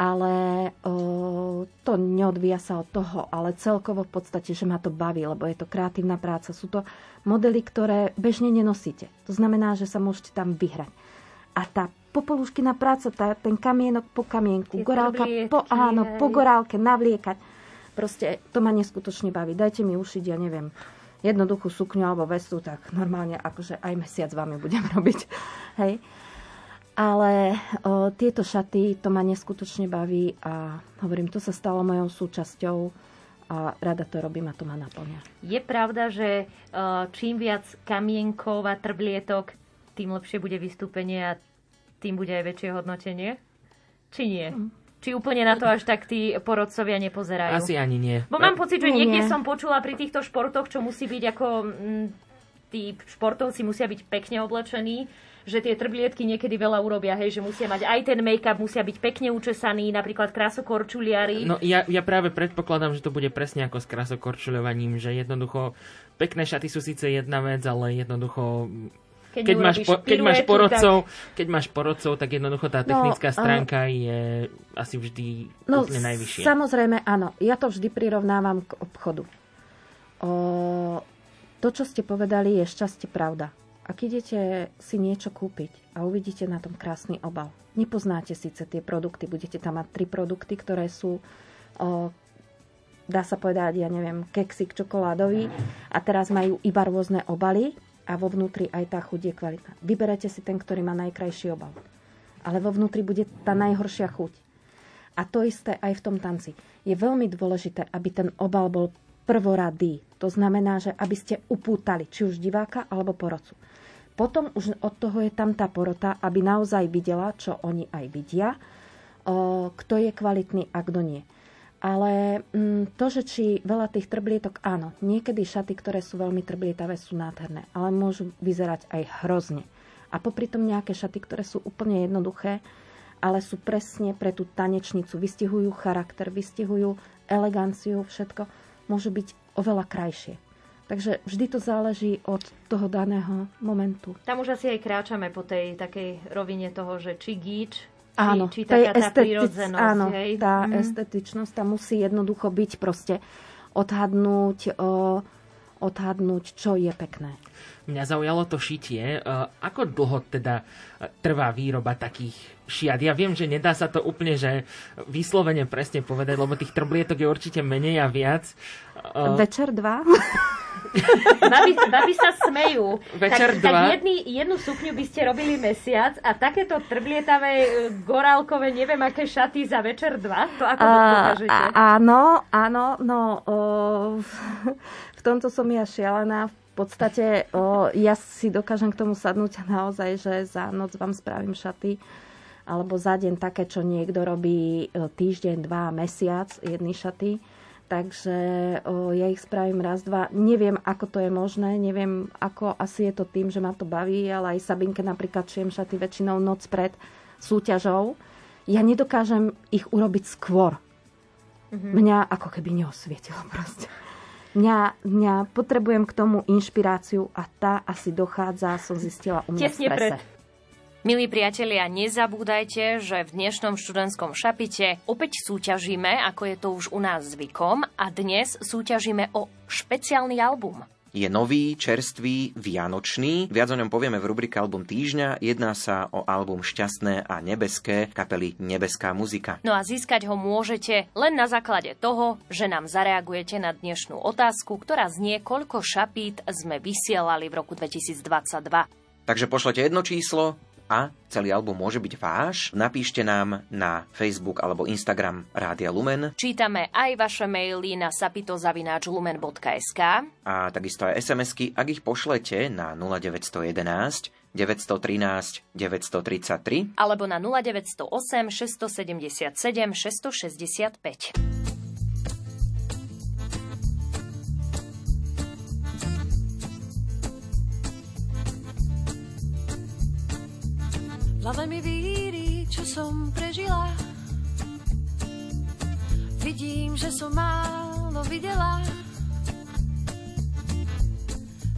Ale o, to neodvíja sa od toho, ale celkovo v podstate, že ma to baví, lebo je to kreatívna práca. Sú to modely, ktoré bežne nenosíte. To znamená, že sa môžete tam vyhrať. A tá popoluškina práca, tá, ten kamienok po kamienku, Tie gorálka po, áno, po gorálke navliekať. Proste to ma neskutočne baví. Dajte mi ušiť, ja neviem, jednoduchú sukňu alebo vestu, tak normálne akože aj mesiac vám ju budem robiť. Hej. Ale o, tieto šaty, to ma neskutočne baví a hovorím, to sa stalo mojou súčasťou a rada to robím a to ma naplňa. Je pravda, že o, čím viac kamienkov a trblietok, tým lepšie bude vystúpenie a tým bude aj väčšie hodnotenie? Či nie? Mm. Či úplne na to až tak tí porodcovia nepozerajú? Asi ani nie. Bo mám pocit, že niekde som počula pri týchto športoch, čo musí byť ako... M, tí športovci musia byť pekne oblečení, že tie trblietky niekedy veľa urobia, hej, že musia mať aj ten make-up, musia byť pekne učesaní, napríklad krásokorčuliari. No ja, ja práve predpokladám, že to bude presne ako s krásokorčuľovaním, že jednoducho pekné šaty sú síce jedna vec, ale jednoducho keď, keď, máš, po, keď máš porodcov, tak... keď máš porodcov, tak jednoducho tá no, technická no, stránka uh, je asi vždy no, úplne najvyššia. Samozrejme, áno. Ja to vždy prirovnávam k obchodu. O, to, čo ste povedali, je šťastie pravda. Ak idete si niečo kúpiť a uvidíte na tom krásny obal, nepoznáte síce tie produkty, budete tam mať tri produkty, ktoré sú, o, dá sa povedať, ja neviem, keksik čokoládový a teraz majú iba rôzne obaly a vo vnútri aj tá chuť je kvalitná. Vyberete si ten, ktorý má najkrajší obal. Ale vo vnútri bude tá najhoršia chuť. A to isté aj v tom tanci. Je veľmi dôležité, aby ten obal bol prvoradý. To znamená, že aby ste upútali či už diváka alebo porodcu. Potom už od toho je tam tá porota, aby naozaj videla, čo oni aj vidia. kto je kvalitný a kto nie. Ale mm, to, že či veľa tých trblietok, áno, niekedy šaty, ktoré sú veľmi trblietavé, sú nádherné, ale môžu vyzerať aj hrozne. A popri tom nejaké šaty, ktoré sú úplne jednoduché, ale sú presne pre tú tanečnicu, vystihujú charakter, vystihujú eleganciu, všetko, môžu byť oveľa krajšie. Takže vždy to záleží od toho daného momentu. Tam už asi aj kráčame po tej takej rovine toho, že či gíč, Áno, či, či taká tá estetic, áno, hej? tá mm. estetičnosť tam musí jednoducho byť proste odhadnúť, o, odhadnúť, čo je pekné. Mňa zaujalo to šitie. Ako dlho teda trvá výroba takých šiat? Ja viem, že nedá sa to úplne, že vyslovene presne povedať, lebo tých trblietok je určite menej a viac. Večer dva. babi, babi sa smejú. Večer tak, tak jedný, jednu sukňu by ste robili mesiac a takéto trblietavé, e, gorálkové, neviem aké šaty za večer dva? To ako uh, dokážete? Áno, áno, no o, v tomto som ja šialená. V podstate o, ja si dokážem k tomu sadnúť naozaj, že za noc vám spravím šaty alebo za deň také, čo niekto robí e, týždeň, dva, mesiac, jedny šaty takže o, ja ich spravím raz, dva. Neviem, ako to je možné, neviem, ako asi je to tým, že ma to baví, ale aj Sabinke napríklad šiem šaty väčšinou noc pred súťažou. Ja nedokážem ich urobiť skôr. Mm-hmm. Mňa ako keby neosvietilo proste. Mňa, mňa potrebujem k tomu inšpiráciu a tá asi dochádza, som zistila u mňa Tesne v strese. Pred Milí priatelia, nezabúdajte, že v dnešnom študentskom šapite opäť súťažíme, ako je to už u nás zvykom, a dnes súťažíme o špeciálny album. Je nový, čerstvý, vianočný. Viac o ňom povieme v rubrike Album týždňa. Jedná sa o album Šťastné a nebeské kapely Nebeská muzika. No a získať ho môžete len na základe toho, že nám zareagujete na dnešnú otázku, ktorá znie, koľko šapít sme vysielali v roku 2022. Takže pošlete jedno číslo, a celý album môže byť váš, napíšte nám na Facebook alebo Instagram Rádia Lumen. Čítame aj vaše maily na sapitozavináčlumen.sk a takisto aj SMS-ky, ak ich pošlete na 0911 913 933 alebo na 0908 677 665. hlave mi víri, čo som prežila. Vidím, že som málo videla.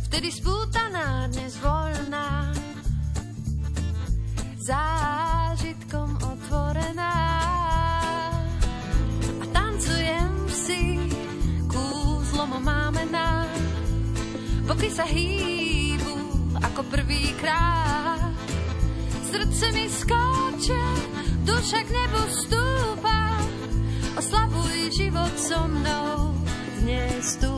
Vtedy spútaná, dnes voľná. Zážitkom otvorená. A tancujem si, kúzlom máme na. Boky sa hýbu ako prvýkrát srdce mi skáče, duša k nebu stúpa. Oslavuj život so mnou dnes tu.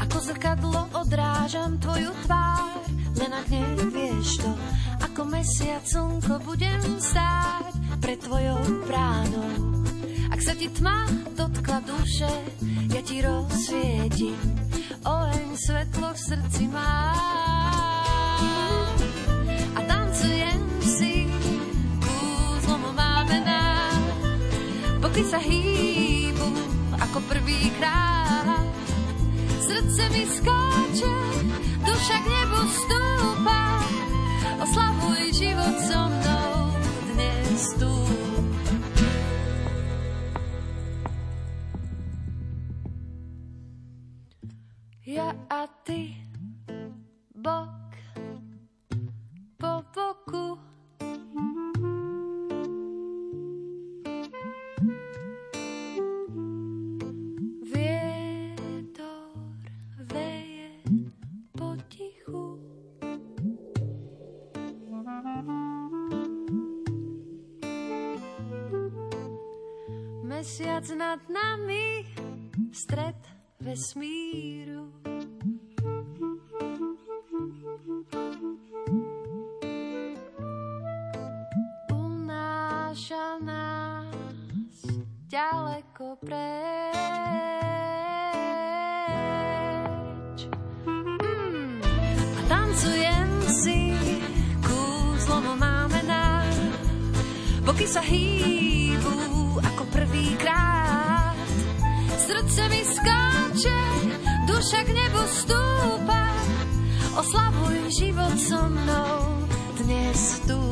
Ako zrkadlo odrážam tvoju tvár, len ak nevieš to, ako mesiac slnko budem stáť pred tvojou bránou ak sa ti tma dotkla duše, ja ti rozsvietim oheň svetlo v srdci má. A tancujem si, kúzlom máme na, boky sa hýbu ako prvýkrát. Srdce mi skáče, duša k nebu stúpa, oslavuj život so mnou dnes tu. Ja a ty bok po boku. Mesiac nad nami, stred vesmíru. Unáša nás ďaleko preč. Hmm. Tancujem si, kúzlom máme nám, boky sa hýbu ako prvýkrát. Srdce mi skáče, duša k nebu stúpa, oslavuj život so mnou dnes tu.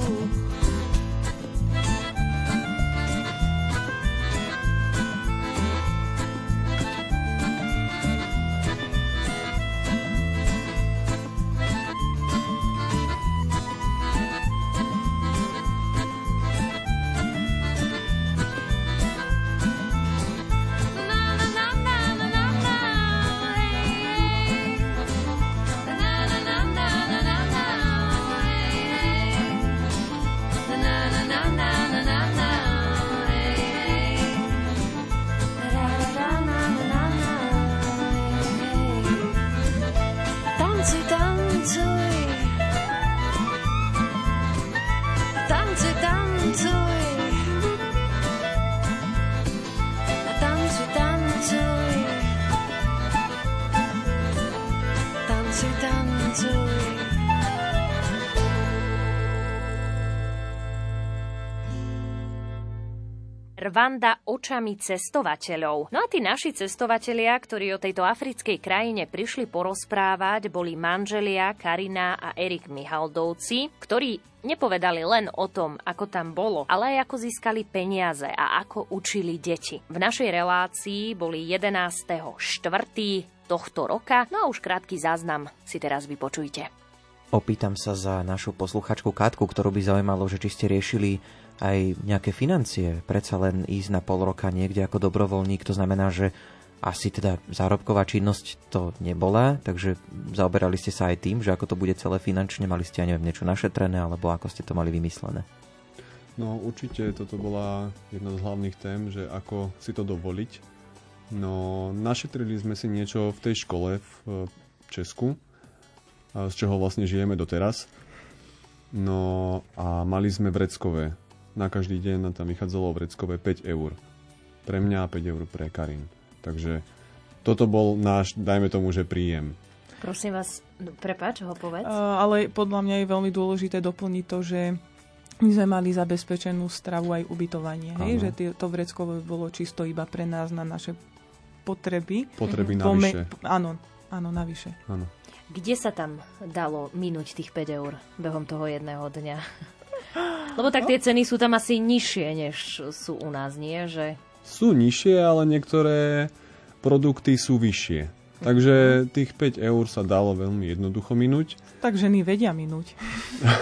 Rwanda očami cestovateľov. No a tí naši cestovatelia, ktorí o tejto africkej krajine prišli porozprávať, boli manželia Karina a Erik Mihaldovci, ktorí nepovedali len o tom, ako tam bolo, ale aj ako získali peniaze a ako učili deti. V našej relácii boli 11.4. tohto roka, no a už krátky záznam si teraz vypočujte. Opýtam sa za našu posluchačku Katku, ktorú by zaujímalo, že či ste riešili aj nejaké financie. Predsa len ísť na pol roka niekde ako dobrovoľník, to znamená, že asi teda zárobková činnosť to nebola, takže zaoberali ste sa aj tým, že ako to bude celé finančne, mali ste, aj neviem, niečo našetrené, alebo ako ste to mali vymyslené? No určite toto bola jedna z hlavných tém, že ako si to dovoliť. No našetrili sme si niečo v tej škole v Česku, z čoho vlastne žijeme doteraz. No a mali sme vreckové. Na každý deň tam vychádzalo vreckové 5 eur. Pre mňa a 5 eur pre Karin. Takže toto bol náš, dajme tomu, že príjem. Prosím vás, no, prepáč, ho povedz. Uh, ale podľa mňa je veľmi dôležité doplniť to, že my sme mali zabezpečenú stravu aj ubytovanie. Hej? Že tie, to vreckové bolo čisto iba pre nás na naše potreby. Potreby navyše. Pome- áno, áno, navyše. Áno. Kde sa tam dalo minúť tých 5 eur behom toho jedného dňa? Lebo tak tie ceny sú tam asi nižšie, než sú u nás, nie? Že... Sú nižšie, ale niektoré produkty sú vyššie. Takže tých 5 eur sa dalo veľmi jednoducho minúť. Tak ženy vedia minúť.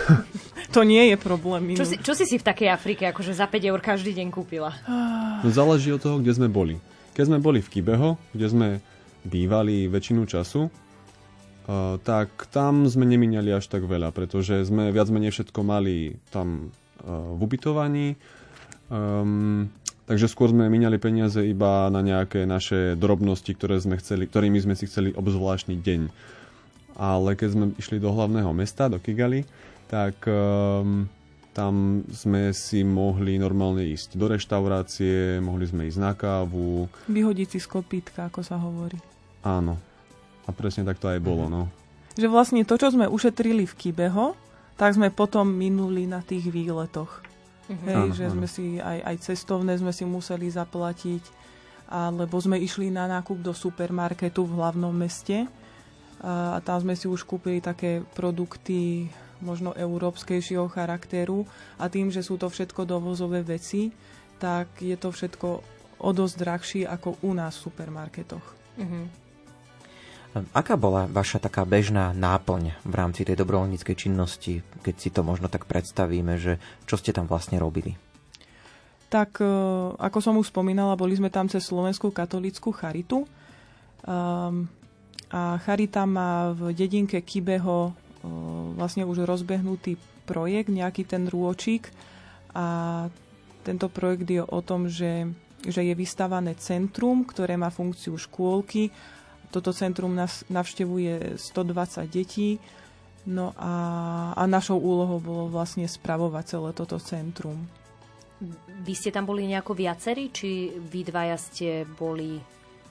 to nie je problém minúť. Čo si, čo si si v takej Afrike akože za 5 eur každý deň kúpila? No záleží od toho, kde sme boli. Keď sme boli v Kibeho, kde sme bývali väčšinu času, uh, tak tam sme nemínali až tak veľa, pretože sme viac menej všetko mali tam uh, v ubytovaní. Um, takže skôr sme míňali peniaze iba na nejaké naše drobnosti, ktoré sme chceli, ktorými sme si chceli obzvláštny deň. Ale keď sme išli do hlavného mesta, do Kigali, tak um, tam sme si mohli normálne ísť do reštaurácie, mohli sme ísť na kávu. Vyhodiť si z kopítka, ako sa hovorí. Áno. A presne tak to aj bolo, no. Že vlastne to, čo sme ušetrili v Kibeho, tak sme potom minuli na tých výletoch. Mhm. Hej, Áno, že áno. sme si aj, aj cestovné sme si museli zaplatiť, alebo sme išli na nákup do supermarketu v hlavnom meste a, a tam sme si už kúpili také produkty možno európskejšieho charakteru a tým, že sú to všetko dovozové veci, tak je to všetko o dosť drahšie ako u nás v supermarketoch. Mhm. Aká bola vaša taká bežná náplň v rámci tej dobrovoľníckej činnosti, keď si to možno tak predstavíme, že čo ste tam vlastne robili? Tak, e, ako som už spomínala, boli sme tam cez Slovenskú katolickú charitu. Um, a Charita má v dedinke Kibeho uh, vlastne už rozbehnutý projekt, nejaký ten rôčik. A tento projekt je o tom, že, že je vystavané centrum, ktoré má funkciu škôlky. Toto centrum nas, navštevuje 120 detí. No a, a našou úlohou bolo vlastne spravovať celé toto centrum. Vy ste tam boli nejako viacerí, či vy dvaja ste boli,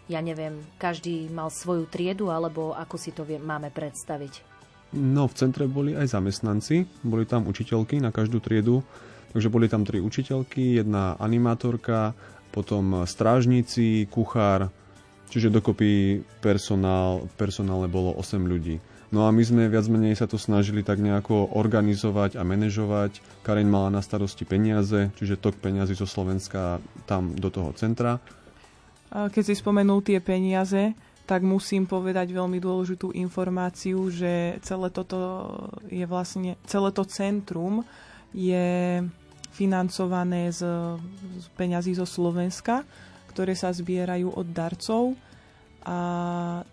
ja neviem, každý mal svoju triedu, alebo ako si to vie, máme predstaviť? No, v centre boli aj zamestnanci, boli tam učiteľky na každú triedu, Takže boli tam tri učiteľky, jedna animátorka, potom strážnici, kuchár, čiže dokopy personál, personále bolo 8 ľudí. No a my sme viac menej sa to snažili tak nejako organizovať a manažovať. Kareň mala na starosti peniaze, čiže tok peniazy zo Slovenska tam do toho centra. Keď si spomenul tie peniaze, tak musím povedať veľmi dôležitú informáciu, že celé toto je vlastne, celé to centrum je financované z, z peňazí zo Slovenska, ktoré sa zbierajú od darcov. A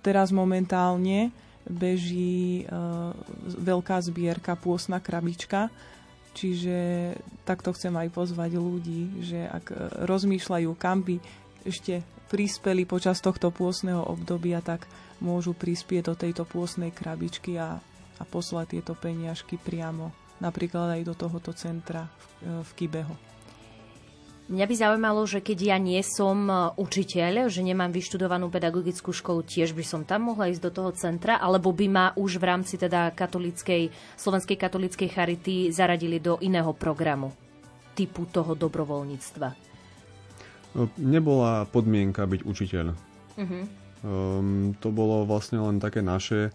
teraz momentálne beží uh, veľká zbierka pôsna krabička, čiže takto chcem aj pozvať ľudí, že ak uh, rozmýšľajú, kam by ešte prispeli počas tohto pôsneho obdobia, tak môžu prispieť do tejto pôsnej krabičky a, a poslať tieto peniažky priamo napríklad aj do tohoto centra v, v Kibeho. Mňa by zaujímalo, že keď ja nie som e, učiteľ, že nemám vyštudovanú pedagogickú školu, tiež by som tam mohla ísť do toho centra, alebo by ma už v rámci teda katolíckej, slovenskej katolíckej charity zaradili do iného programu typu toho dobrovoľníctva? No, nebola podmienka byť učiteľ. Uh-huh. Um, to bolo vlastne len také naše,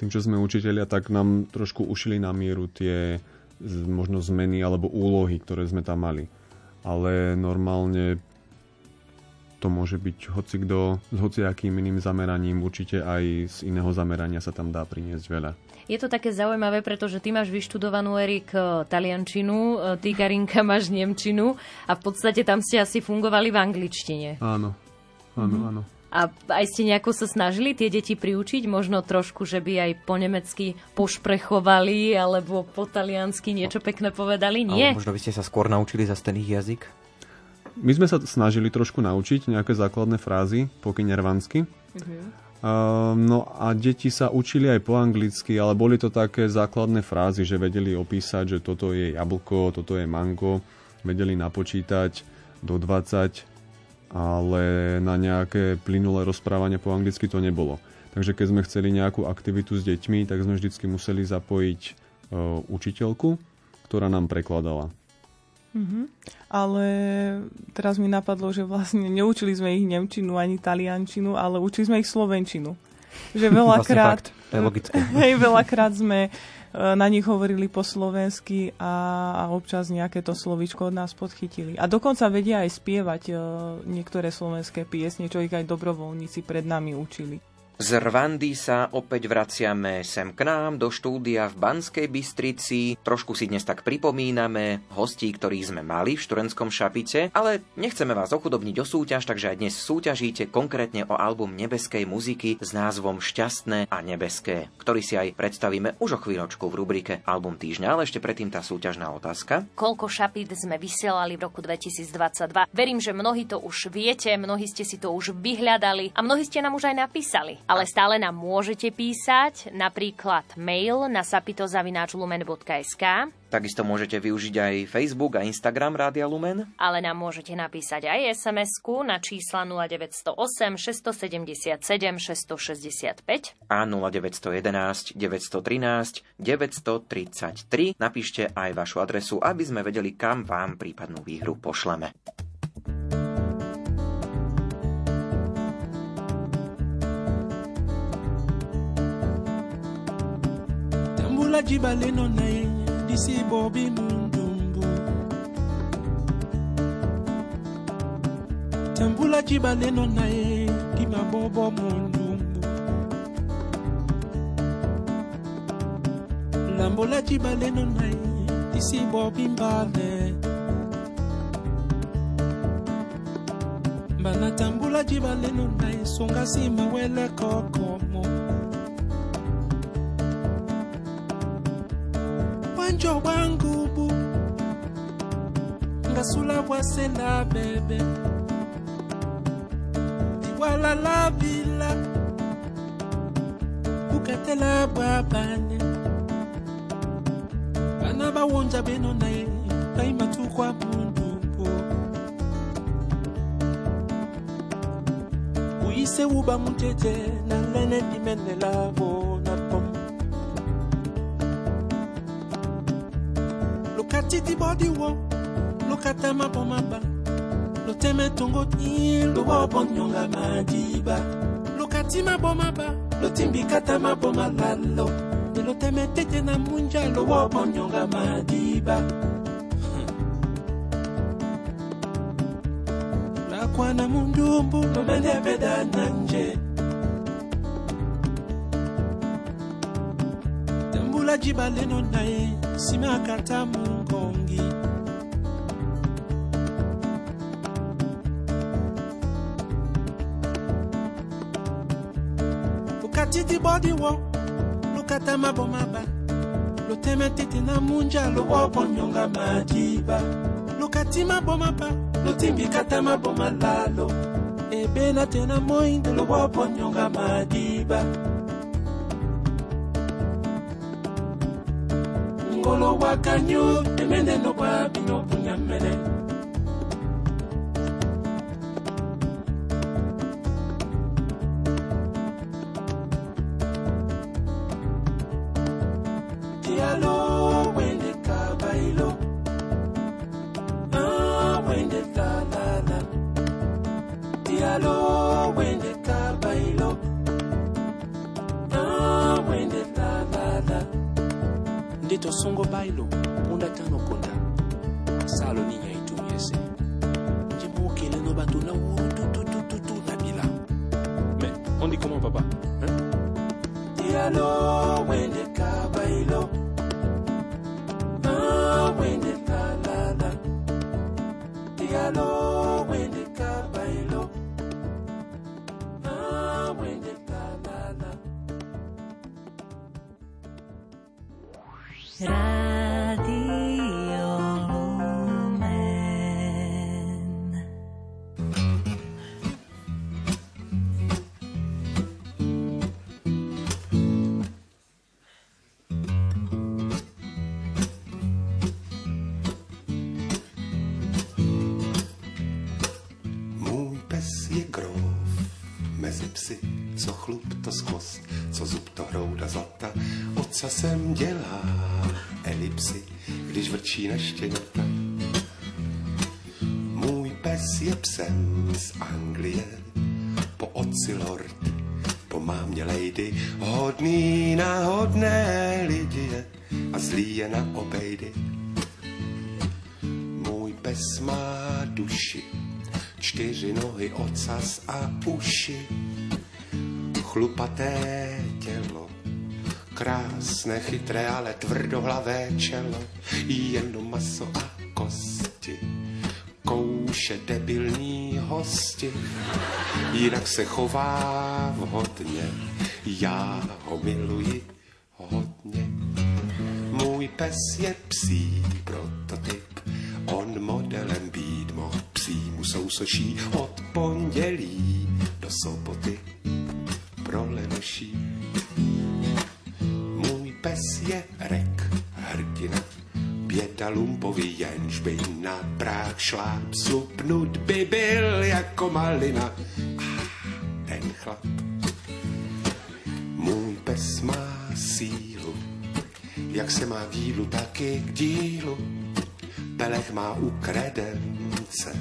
tým, že sme učiteľia, tak nám trošku ušili na mieru tie možno zmeny alebo úlohy, ktoré sme tam mali ale normálne to môže byť hoci kto s hociakým iným zameraním, určite aj z iného zamerania sa tam dá priniesť veľa. Je to také zaujímavé, pretože ty máš vyštudovanú, Erik, e, taliančinu, e, ty, Karinka, máš nemčinu a v podstate tam ste asi fungovali v angličtine. Áno, áno, mm-hmm. áno. A aj ste nejako sa snažili tie deti priučiť? Možno trošku, že by aj po nemecky pošprechovali alebo po taliansky niečo pekné povedali? Nie? Alebo možno by ste sa skôr naučili za ten ich jazyk? My sme sa snažili trošku naučiť nejaké základné frázy po kinervansky. Uh-huh. Uh, no a deti sa učili aj po anglicky, ale boli to také základné frázy, že vedeli opísať, že toto je jablko, toto je mango, vedeli napočítať do 20 ale na nejaké plynulé rozprávanie po anglicky to nebolo. Takže keď sme chceli nejakú aktivitu s deťmi, tak sme vždycky museli zapojiť e, učiteľku, ktorá nám prekladala. Mm-hmm. Ale teraz mi napadlo, že vlastne neučili sme ich nemčinu ani taliančinu, ale učili sme ich slovenčinu. Že veľakrát, vlastne fakt, to je logické. Hej, veľakrát sme na nich hovorili po slovensky a, a občas nejaké to slovičko od nás podchytili. A dokonca vedia aj spievať uh, niektoré slovenské piesne, čo ich aj dobrovoľníci pred nami učili. Z Rwandy sa opäť vraciame sem k nám do štúdia v Banskej Bystrici. Trošku si dnes tak pripomíname hostí, ktorých sme mali v študentskom šapice, ale nechceme vás ochudobniť o súťaž, takže aj dnes súťažíte konkrétne o album nebeskej muziky s názvom Šťastné a nebeské, ktorý si aj predstavíme už o chvíľočku v rubrike Album týždňa, ale ešte predtým tá súťažná otázka. Koľko šapít sme vysielali v roku 2022? Verím, že mnohí to už viete, mnohí ste si to už vyhľadali a mnohí ste nám už aj napísali ale stále nám môžete písať napríklad mail na sapitozavináčlumen.sk Takisto môžete využiť aj Facebook a Instagram Rádia Lumen. Ale nám môžete napísať aj sms na čísla 0908 677 665 a 0911 913 933. Napíšte aj vašu adresu, aby sme vedeli, kam vám prípadnú výhru pošleme. jibaleno na ye disibo bimundumbu tambula jibaleno na ye kimabobo mundumbu. Lambola jibaleno na ye disibo bimbale banatambula jibaleno na ye songa nsima wele koko. ugonjwa wangubu ngasula bwase na bebe. Tiwalalabila bukatela bwa bane bana bawonja beno naye bayima tukwa mundumbu uyise wuba mutete nalenendimenelabo matiti body wo. Lokatama po maba loteme tongo ti lowobo nyonga madiba lokati maboma ba lotimbikata maboma lalo. De loteme tete na munja. Lowobo hmm. nyonga madiba lakwana mundumbu lomenebeda na nje tambula jibaleno na ye sima katamu titi body walk lokata mabomaba lotema tete na munja loobonyonga madiba lokati mabomaba lotimbikata maboma lalo ebela eh, te na moi nde loobonyonga madiba ngolo wa wakanyo temende lobwa bino tosongo bailo mpunda tano konda. Salo ni nya itumiese nje mokele no bato na wutututututu na bila. Me, on dit papa hein? Dialo. Psem z Anglie, po oci lord, po mámě lady, hodný na hodné lidi je a zlý je na obejdy. Můj pes má duši, čtyři nohy, ocas a uši, chlupaté tělo, krásné, chytré, ale tvrdohlavé čelo, jenom maso a kosti, kouše debilní hosti, jinak se chová vhodně, já ho miluji hodně. Můj pes je psí prototyp, on modelem být mohl psí mu sousoší od pondělí do soboty pro lenoší. Můj pes je rek, hrdina, běda lumpovi, jenž by na práh šláp slupnut by byl jako malina. Ah, ten chlap. Můj pes má sílu, jak se má k dílu, tak i k dílu. Pelech má u kredence,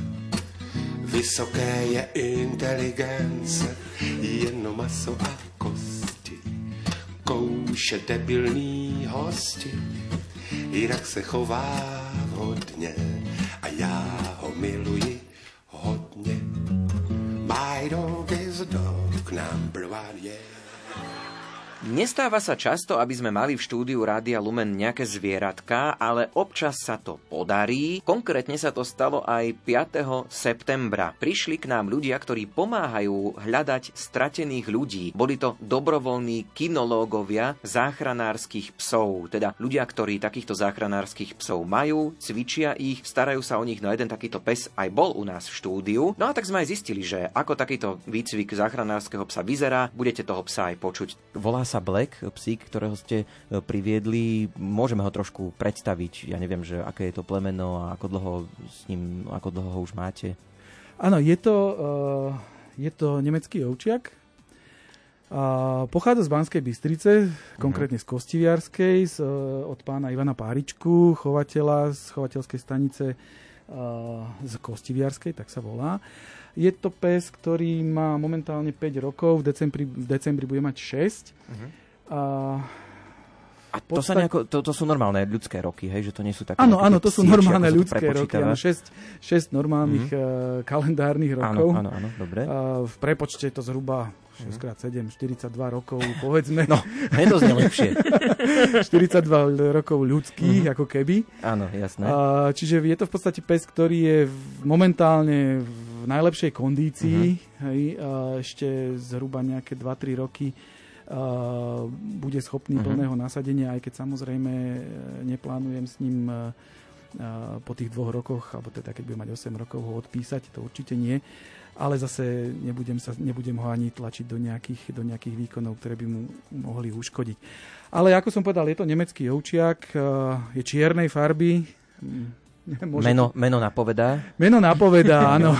vysoké je inteligence, jenom maso a kosti. Kouše debilní hosti, jinak se chová hodně a já ho miluji Nestáva sa často, aby sme mali v štúdiu Rádia Lumen nejaké zvieratka, ale občas sa to podarí. Konkrétne sa to stalo aj 5. septembra. Prišli k nám ľudia, ktorí pomáhajú hľadať stratených ľudí. Boli to dobrovoľní kinológovia záchranárskych psov, teda ľudia, ktorí takýchto záchranárskych psov majú, cvičia ich, starajú sa o nich. No jeden takýto pes aj bol u nás v štúdiu. No a tak sme aj zistili, že ako takýto výcvik záchranárskeho psa vyzerá, budete toho psa aj počuť. Volá sa Black, psík, ktorého ste e, priviedli. Môžeme ho trošku predstaviť. Ja neviem, že aké je to plemeno a ako dlho s ním, ako dlho ho už máte. Áno, je to, uh, je to nemecký ovčiak. Uh, pochádza z Banskej Bystrice, konkrétne z Kostiviarskej, z, od pána Ivana Páričku, chovateľa z chovateľskej stanice z Kostiviarskej, tak sa volá. Je to pes, ktorý má momentálne 5 rokov, v decembri, v decembri bude mať 6. Uh-huh. A a to, podstate... sa nejako, to, to sú normálne ľudské roky, hej? Že to nie sú také Áno, áno, to sú normálne ľudské roky. Áno, 6, 6 normálnych mm-hmm. uh, kalendárnych rokov. Áno, áno, áno, dobre. Uh, v prepočte to zhruba 6x7, 42 rokov, povedzme. No, nedoznie lepšie. 42 rokov ľudských, mm-hmm. ako keby. Áno, jasné. Uh, čiže je to v podstate pes, ktorý je momentálne v najlepšej kondícii. Mm-hmm. Hej, ešte zhruba nejaké 2-3 roky Uh, bude schopný uh-huh. plného nasadenia, aj keď samozrejme e, neplánujem s ním uh, po tých dvoch rokoch, alebo teda keď bude mať 8 rokov ho odpísať, to určite nie. Ale zase nebudem, sa, nebudem ho ani tlačiť do nejakých, do nejakých výkonov, ktoré by mu mohli uškodiť. Ale ako som povedal, je to nemecký ovčiak, uh, je čiernej farby. Meno, meno napovedá? Meno napovedá, áno.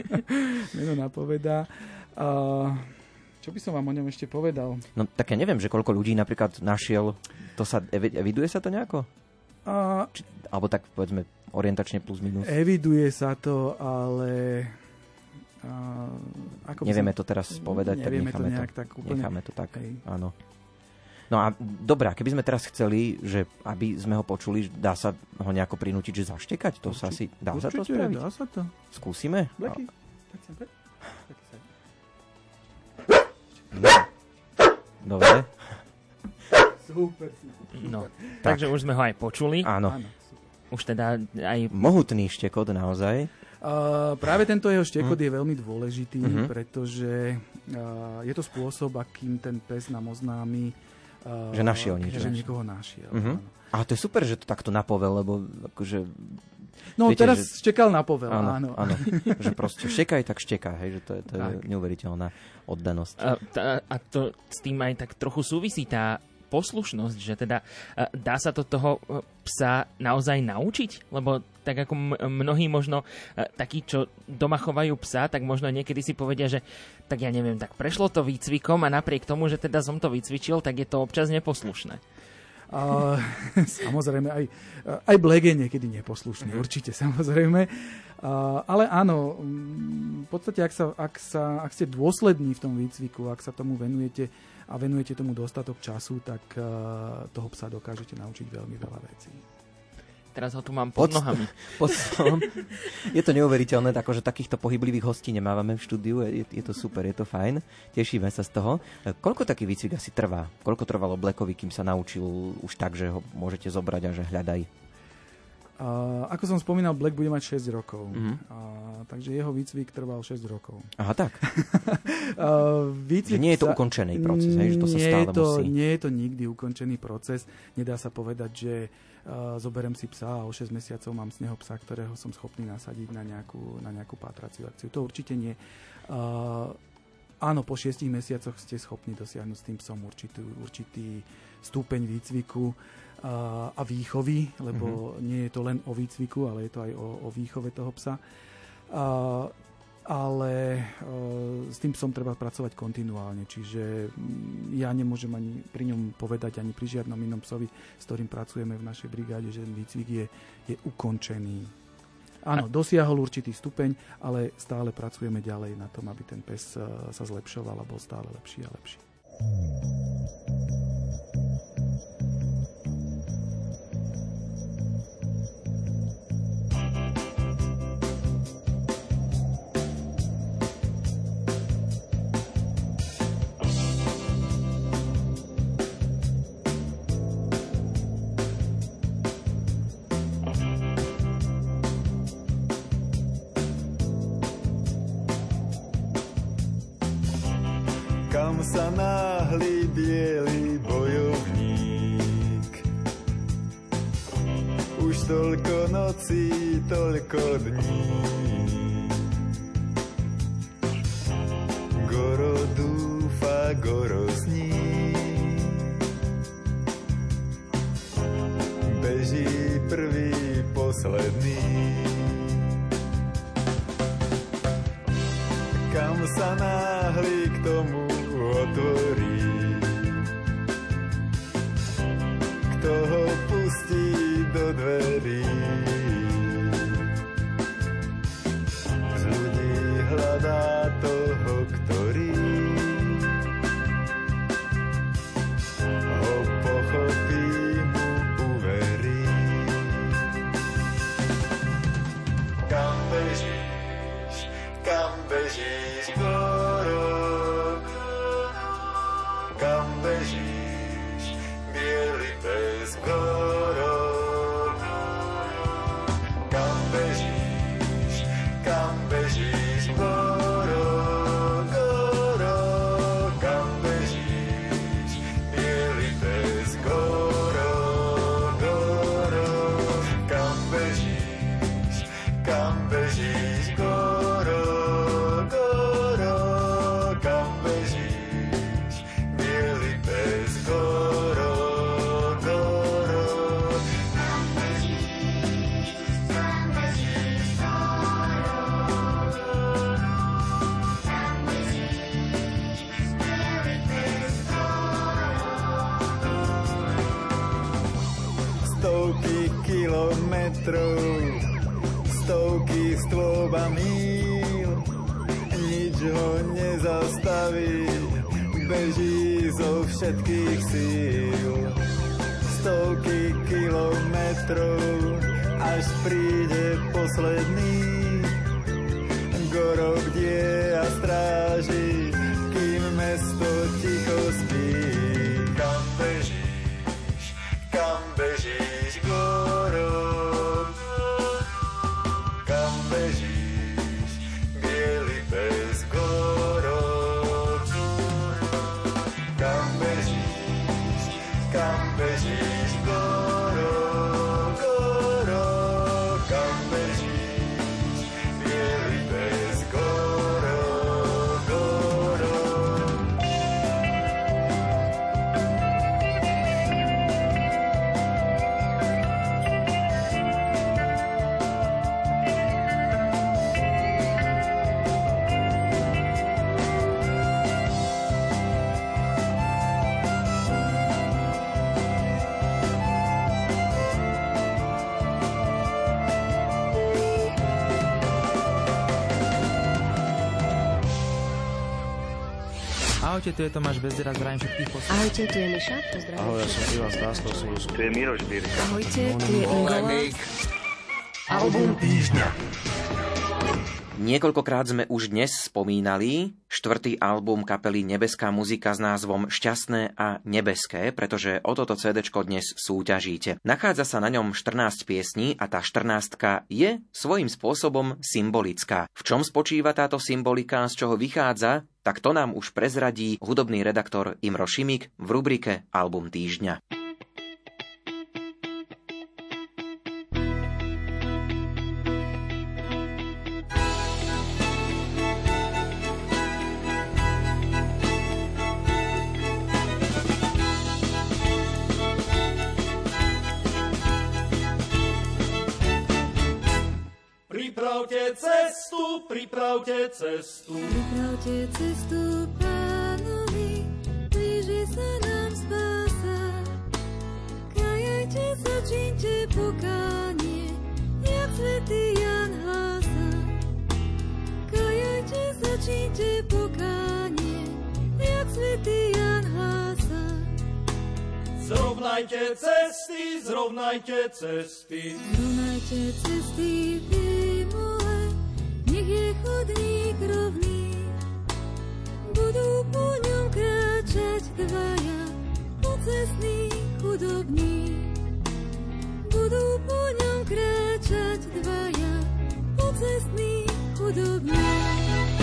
meno napovedá. Uh, čo by som vám o ňom ešte povedal? No tak ja neviem, že koľko ľudí napríklad našiel, to sa, eviduje sa to nejako? A... Či, alebo tak povedzme orientačne plus minus? Eviduje sa to, ale... A, ako nevieme som... to teraz povedať, tak necháme to, to, tak úplne... necháme to tak. Hej. Áno. No a dobrá, keby sme teraz chceli, že aby sme ho počuli, dá sa ho nejako prinútiť, že zaštekať? To Určite, sa asi, dá sa to spraviť? dá sa to. Skúsime? Tak sem, No. Dobre. Super, No, tak. takže už sme ho aj počuli. Áno. Už teda aj... Mohutný štekot naozaj. Uh, práve tento jeho štekot uh-huh. je veľmi dôležitý, uh-huh. pretože uh, je to spôsob, akým ten pes nám oznámi, uh, že našiel niečo. Že niekoho našiel. Uh-huh. A to je super, že to takto napovel, lebo akože No Viete, teraz že... štekal na povel, áno. Áno, áno. že proste štekaj, tak šteká, hej, že to je, to je neuveriteľná oddanosť. A, a to s tým aj tak trochu súvisí tá poslušnosť, že teda dá sa to toho e, psa naozaj naučiť? Lebo tak ako mnohí možno e, takí, čo doma chovajú psa, tak možno niekedy si povedia, že tak ja neviem, tak prešlo to výcvikom a napriek tomu, že teda som to vycvičil, tak je to občas neposlušné. A, samozrejme, aj, aj Black je niekedy neposlušný, uh-huh. určite, samozrejme. A, ale áno, v podstate, ak, sa, ak, sa, ak ste dôslední v tom výcviku, ak sa tomu venujete a venujete tomu dostatok času, tak uh, toho psa dokážete naučiť veľmi veľa vecí. Teraz ho tu mám pod, pod nohami. Pod stolom. je to neuveriteľné, akože takýchto pohyblivých hostí nemávame v štúdiu, je, je to super, je to fajn, tešíme sa z toho. Koľko taký výcvik asi trvá? Koľko trvalo Blackovi, kým sa naučil už tak, že ho môžete zobrať a že hľadaj? Uh, ako som spomínal, Black bude mať 6 rokov. Uh-huh. Uh, takže jeho výcvik trval 6 rokov. Aha, tak. uh, výcvik nie je to sa... ukončený proces, hej, že to sa nie stále je to, musí. Nie je to nikdy ukončený proces. Nedá sa povedať, že uh, zoberiem si psa a o 6 mesiacov mám z neho psa, ktorého som schopný nasadiť na nejakú, na nejakú pátraciu akciu. To určite nie. Uh, áno, po 6 mesiacoch ste schopní dosiahnuť s tým psom určitý, určitý stúpeň výcviku a, a výchovy, lebo mm-hmm. nie je to len o výcviku, ale je to aj o, o výchove toho psa. Ale s tým psom treba pracovať kontinuálne, čiže mm, ja nemôžem ani pri ňom povedať, ani pri žiadnom inom psovi, s ktorým pracujeme v našej brigáde, že ten výcvik je, je ukončený. Áno, dosiahol určitý stupeň, ale stále pracujeme ďalej na tom, aby ten pes uh, sa zlepšoval a bol stále lepší a lepší. gorozní. Beží prvý, posledný. Ahojte, tu je Tomáš Bezdera, zdravím všetkých poslucháčov. Ahojte, tu je Miša, pozdravujem. Ahoj, ja som Ivan Stáslo, Tu je Miroš Birka. Ahojte, tu je Ingola. Album týždňa. Niekoľkokrát sme už dnes spomínali štvrtý album kapely Nebeská muzika s názvom Šťastné a nebeské, pretože o toto CD dnes súťažíte. Nachádza sa na ňom 14 piesní a tá 14 je svojím spôsobom symbolická. V čom spočíva táto symbolika, z čoho vychádza, tak to nám už prezradí hudobný redaktor Imro Šimik v rubrike Album týždňa. Cestu, pripravte cestu. Pripravte cestu pánovi, blíži sa nám spása. Kajajte sa, čínte pokánie, jak svätý Jan hlása. Kajajte sa, čínte pokánie, jak svätý Jan hlása. Zrovnajte cesty, zrovnajte cesty. Zrovnajte cesty vymole, nech je chodník rovný. Budú po ňom kráčať dvaja, pocestní chudobní. Budú po ňom kráčať dvaja, pocestní chudobní.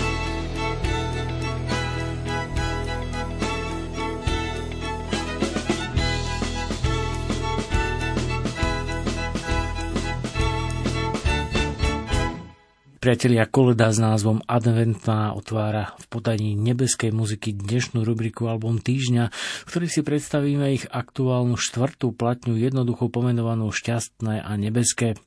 Priatelia, koleda s názvom Adventná otvára v podaní nebeskej muziky dnešnú rubriku Album týždňa, v ktorej si predstavíme ich aktuálnu štvrtú platňu jednoducho pomenovanú Šťastné a nebeské.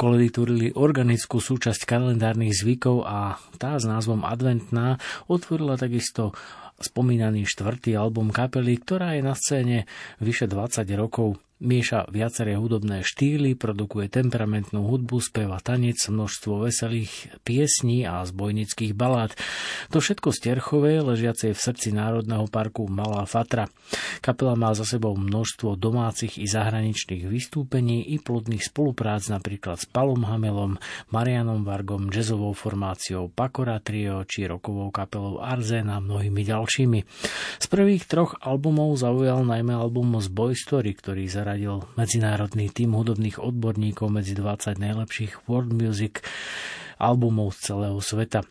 Koledy tvorili organickú súčasť kalendárnych zvykov a tá s názvom Adventná otvorila takisto spomínaný štvrtý album kapely, ktorá je na scéne vyše 20 rokov. Mieša viaceré hudobné štýly, produkuje temperamentnú hudbu, speva tanec, množstvo veselých piesní a zbojnických balád. To všetko z Terchovej, ležiacej v srdci Národného parku Malá Fatra. Kapela má za sebou množstvo domácich i zahraničných vystúpení i plodných spoluprác napríklad s Palom Hamelom, Marianom Vargom, jazzovou formáciou Pakora Trio či rokovou kapelou Arzen a mnohými ďalšími. Z prvých troch albumov zaujal najmä album z Boy Story, ktorý zaradil zaradil medzinárodný tým hudobných odborníkov medzi 20 najlepších world music albumov z celého sveta.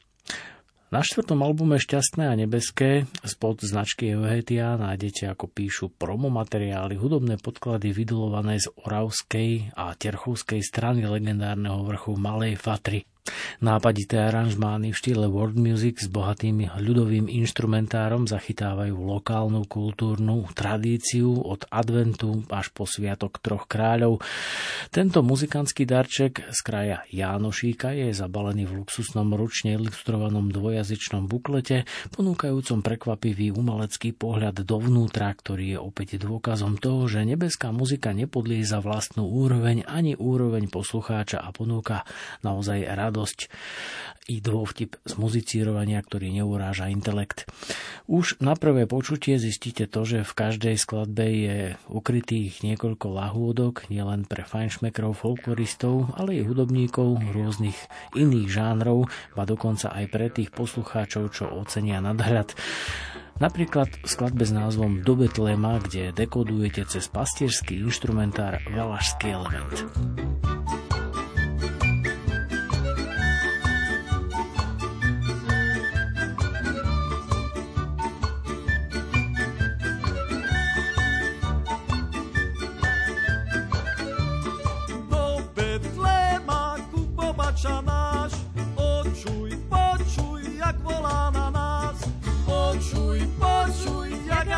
Na štvrtom albume Šťastné a nebeské spod značky Euhetia nájdete, ako píšu promomateriály, hudobné podklady vydolované z Oravskej a Terchovskej strany legendárneho vrchu Malej Fatry. Nápadité aranžmány v štýle world music s bohatým ľudovým inštrumentárom zachytávajú lokálnu kultúrnu tradíciu od adventu až po sviatok troch kráľov. Tento muzikantský darček z kraja Jánošíka je zabalený v luxusnom ručne ilustrovanom dvojazyčnom buklete, ponúkajúcom prekvapivý umelecký pohľad dovnútra, ktorý je opäť dôkazom toho, že nebeská muzika nepodlieha za vlastnú úroveň ani úroveň poslucháča a ponúka naozaj rad radosť i dôvtip z muzicírovania, ktorý neuráža intelekt. Už na prvé počutie zistíte to, že v každej skladbe je ukrytých niekoľko lahôdok, nielen pre fajnšmekrov, folkloristov, ale i hudobníkov rôznych iných žánrov, a dokonca aj pre tých poslucháčov, čo ocenia nadhľad. Napríklad v skladbe s názvom Do Betlema, kde dekodujete cez pastierský inštrumentár Valašský element.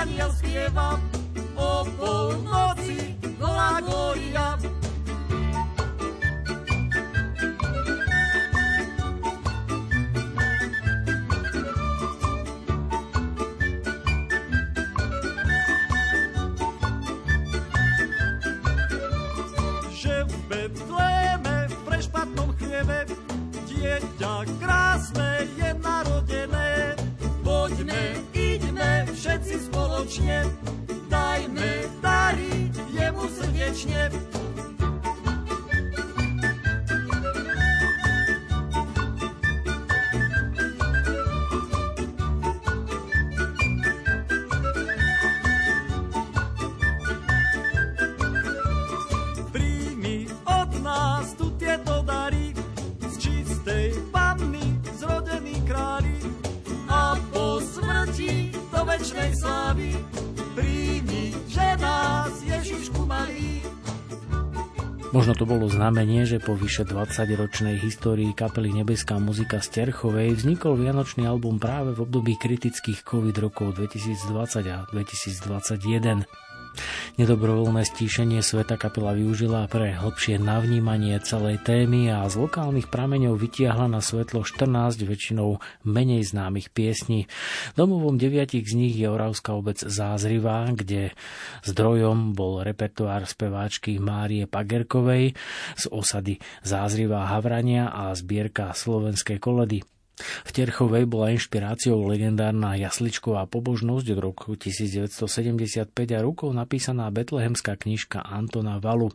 Spieva o polnoci Glagória. Že v Betléme v prešpatnom chlieve dieťa krásne je narodené. Všetci spoločne, dajme dary jemu srdečne. Do večnej slávy príjmi, že nás Ježišku malý. Možno to bolo znamenie, že po vyše 20-ročnej histórii kapely Nebeská muzika z Terchovej vznikol vianočný album práve v období kritických COVID rokov 2020 a 2021. Nedobrovoľné stíšenie sveta kapela využila pre hlbšie navnímanie celej témy a z lokálnych prameňov vytiahla na svetlo 14 väčšinou menej známych piesní. Domovom deviatich z nich je Oravská obec Zázrivá, kde zdrojom bol repertoár speváčky Márie Pagerkovej z osady Zázrivá Havrania a zbierka slovenskej koledy. V Terchovej bola inšpiráciou legendárna jasličková pobožnosť od roku 1975 a rukou napísaná betlehemská knižka Antona Valu.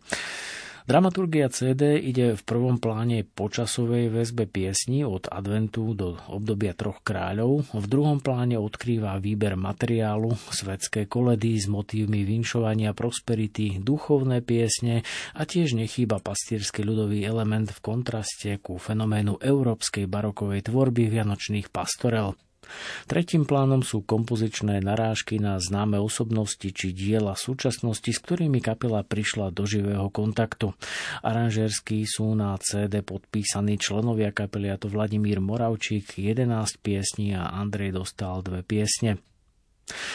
Dramaturgia CD ide v prvom pláne počasovej väzbe piesni od adventu do obdobia troch kráľov, v druhom pláne odkrýva výber materiálu, svetské koledy s motívmi vinšovania prosperity, duchovné piesne a tiež nechýba pastierský ľudový element v kontraste ku fenoménu európskej barokovej tvorby vianočných pastorel. Tretím plánom sú kompozičné narážky na známe osobnosti či diela súčasnosti, s ktorými kapela prišla do živého kontaktu. Aranžérsky sú na CD podpísaní členovia kapely, a to Vladimír Moravčík, 11 piesní a Andrej dostal dve piesne.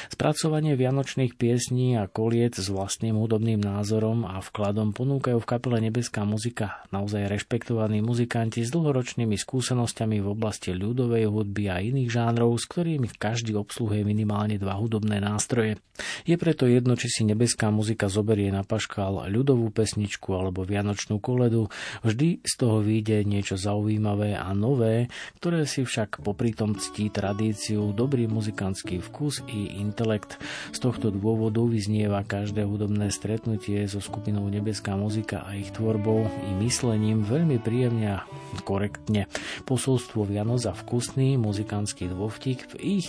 Spracovanie vianočných piesní a koliec s vlastným hudobným názorom a vkladom ponúkajú v kapele Nebeská muzika naozaj rešpektovaní muzikanti s dlhoročnými skúsenosťami v oblasti ľudovej hudby a iných žánrov, s ktorými každý obsluhuje minimálne dva hudobné nástroje. Je preto jedno, či si Nebeská muzika zoberie na paškal ľudovú pesničku alebo vianočnú koledu, vždy z toho vyjde niečo zaujímavé a nové, ktoré si však popri tom ctí tradíciu, dobrý muzikantský vkus i intelekt. Z tohto dôvodu vyznieva každé hudobné stretnutie so skupinou Nebeská muzika a ich tvorbou i myslením veľmi príjemne a korektne. Posolstvo Vianoc a vkusný muzikantský dôvtik v ich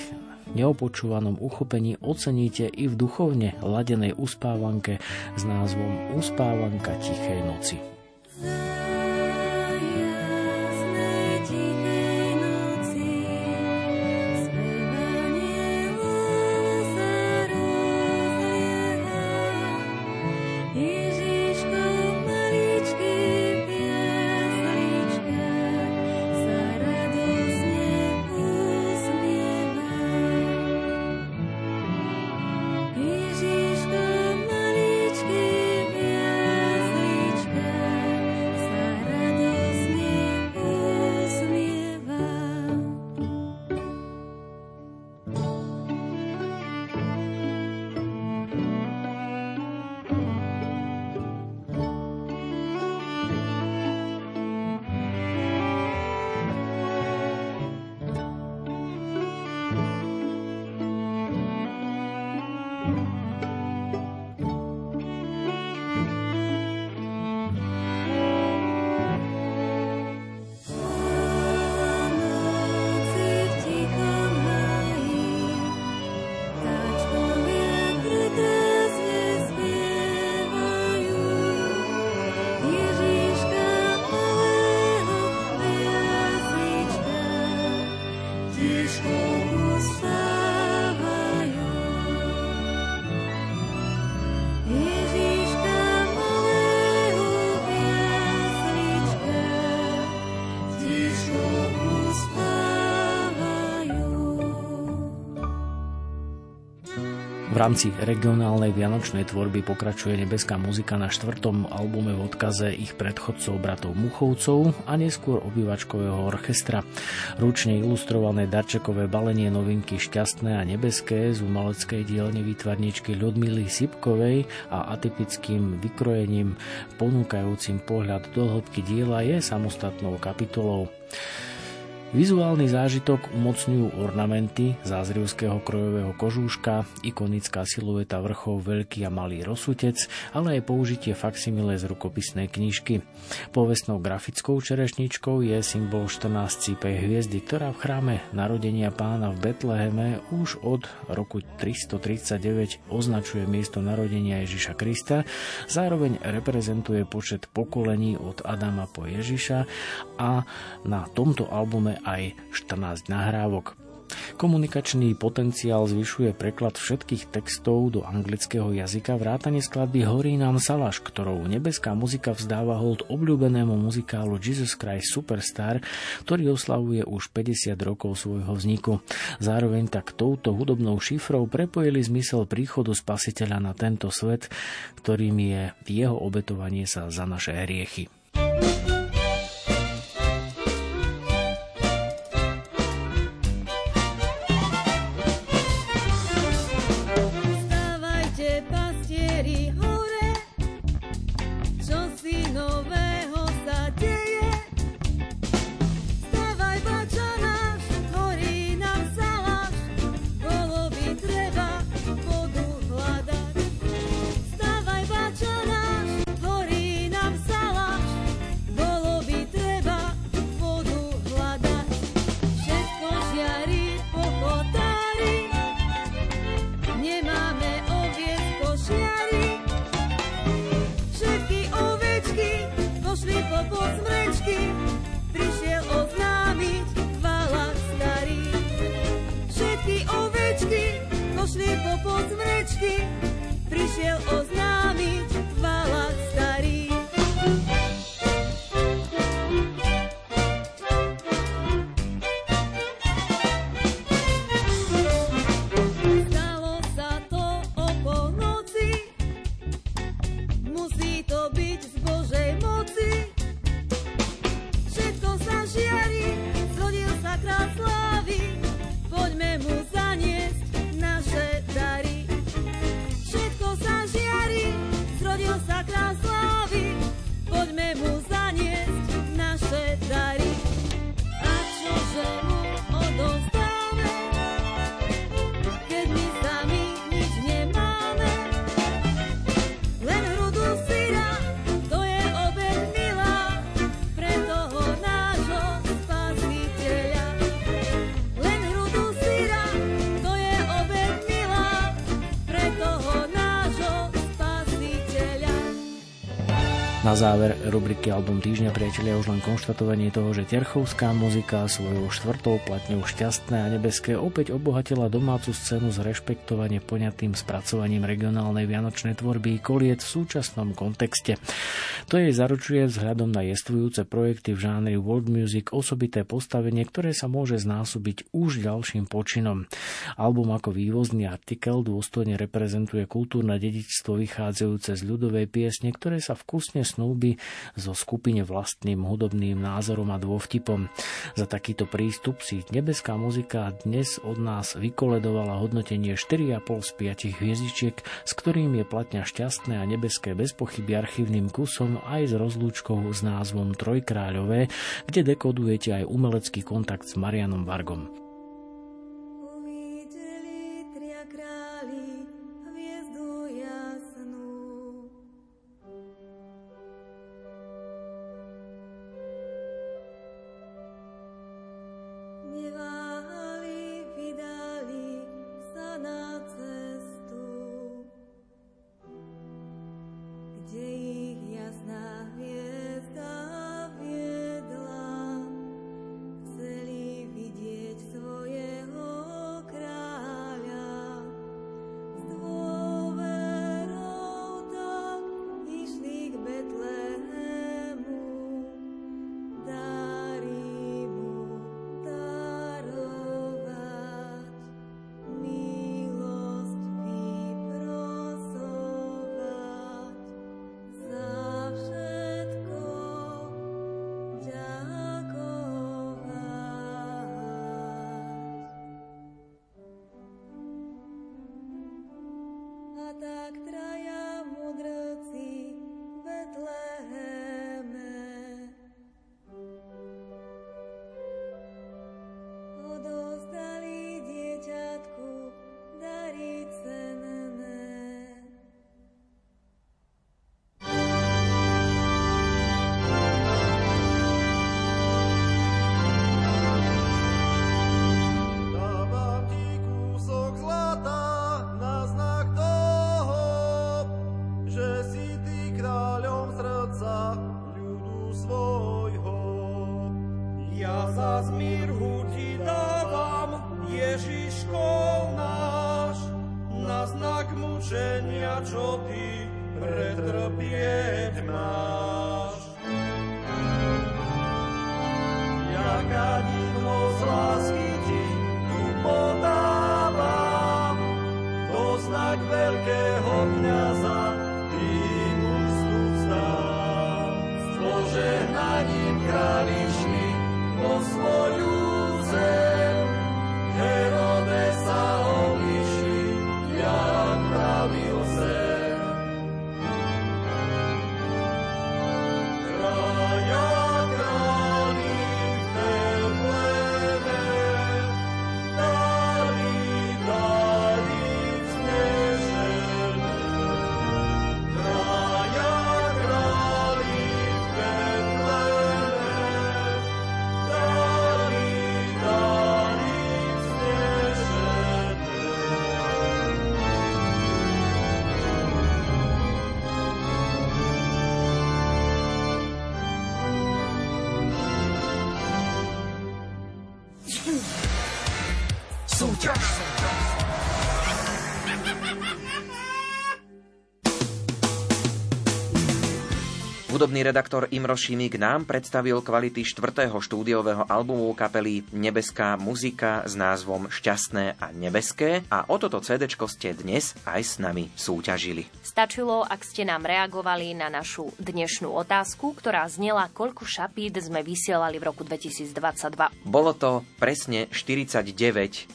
neopočúvanom uchopení oceníte i v duchovne ladenej uspávanke s názvom Uspávanka tichej noci. Rámci regionálnej vianočnej tvorby pokračuje nebeská muzika na štvrtom albume v odkaze ich predchodcov bratov Muchovcov a neskôr obývačkového orchestra. Ručne ilustrované darčekové balenie novinky Šťastné a nebeské z umeleckej dielne výtvarničky Ľudmily Sipkovej a atypickým vykrojením ponúkajúcim pohľad do hĺbky diela je samostatnou kapitolou. Vizuálny zážitok umocňujú ornamenty zázrievského krojového kožúška, ikonická silueta vrchov Veľký a Malý rozsutec, ale aj použitie faksimile z rukopisnej knižky. Povestnou grafickou čerešničkou je symbol 14 cípej hviezdy, ktorá v chráme narodenia pána v Betleheme už od roku 339 označuje miesto narodenia Ježiša Krista, zároveň reprezentuje počet pokolení od Adama po Ježiša a na tomto albume aj 14 nahrávok. Komunikačný potenciál zvyšuje preklad všetkých textov do anglického jazyka vrátane skladby Horí nám Salaš, ktorou nebeská muzika vzdáva hold obľúbenému muzikálu Jesus Christ Superstar, ktorý oslavuje už 50 rokov svojho vzniku. Zároveň tak touto hudobnou šifrou prepojili zmysel príchodu spasiteľa na tento svet, ktorým je jeho obetovanie sa za naše hriechy. Na záver rubriky Album týždňa priatelia už len konštatovanie toho, že terchovská muzika svojou štvrtou platňou Šťastné a nebeské opäť obohatila domácu scénu s rešpektovane poňatým spracovaním regionálnej vianočnej tvorby koliet v súčasnom kontexte. To jej zaručuje vzhľadom na jestvujúce projekty v žánri world music osobité postavenie, ktoré sa môže znásobiť už ďalším počinom. Album ako vývozný artikel dôstojne reprezentuje kultúrne dedičstvo vychádzajúce z ľudovej piesne, ktoré sa vkusne snúbi zo skupine vlastným hudobným názorom a dôvtipom. Za takýto prístup si nebeská muzika dnes od nás vykoledovala hodnotenie 4,5 z 5 hviezdičiek, s ktorým je platňa šťastné a nebeské bez pochyby archívnym kusom aj s rozlúčkou s názvom Trojkráľové, kde dekodujete aj umelecký kontakt s Marianom Vargom. Hudobný redaktor Imro Šimík nám predstavil kvality štvrtého štúdiového albumu kapely Nebeská muzika s názvom Šťastné a nebeské a o toto CD ste dnes aj s nami súťažili. Stačilo, ak ste nám reagovali na našu dnešnú otázku, ktorá znela, koľko šapít sme vysielali v roku 2022. Bolo to presne 49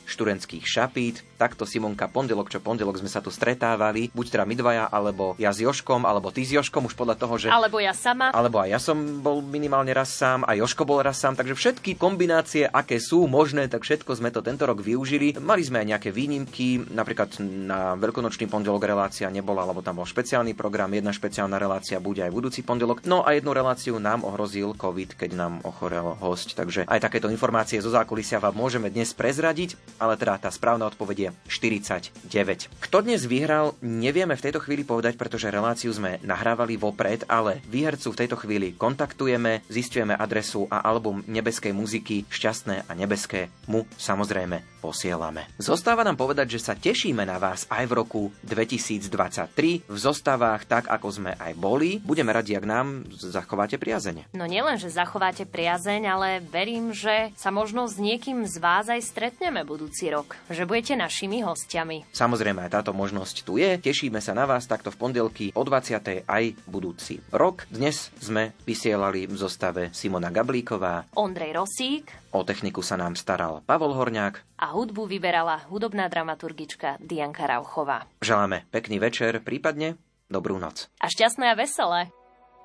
študentských šapít, takto Simonka pondelok čo pondelok sme sa tu stretávali, buď teda my dvaja, alebo ja s Joškom, alebo ty s Joškom, už podľa toho, že... Alebo ja sama. Alebo aj ja som bol minimálne raz sám, aj Joško bol raz sám, takže všetky kombinácie, aké sú možné, tak všetko sme to tento rok využili. Mali sme aj nejaké výnimky, napríklad na veľkonočný pondelok relácia nebola, lebo tam bol špeciálny program, jedna špeciálna relácia bude aj budúci pondelok. No a jednu reláciu nám ohrozil COVID, keď nám ochorel host, takže aj takéto informácie zo zákulisia vám môžeme dnes prezradiť, ale teda tá správna odpoveď je 49. Kto dnes vyhral, nevieme v tejto chvíli povedať, pretože reláciu sme nahrávali vopred, ale výhercu v tejto chvíli kontaktujeme, zistujeme adresu a album nebeskej muziky Šťastné a nebeské mu samozrejme posielame. Zostáva nám povedať, že sa tešíme na vás aj v roku 2023 v zostavách tak, ako sme aj boli. Budeme radi, ak nám zachováte priazene. No nielen, že zachováte priazeň, ale verím, že sa možno s niekým z vás aj stretneme budúci rok. Že budete našimi hostiami. Samozrejme, aj táto možnosť tu je. Tešíme sa na vás takto v pondelky o 20. aj budúci rok. Dnes sme vysielali v zostave Simona Gablíková, Ondrej Rosík, o techniku sa nám staral Pavol Horňák a hudbu vyberala hudobná dramaturgička Dianka Rauchová. Želáme pekný večer, prípadne dobrú noc. A šťastné a veselé.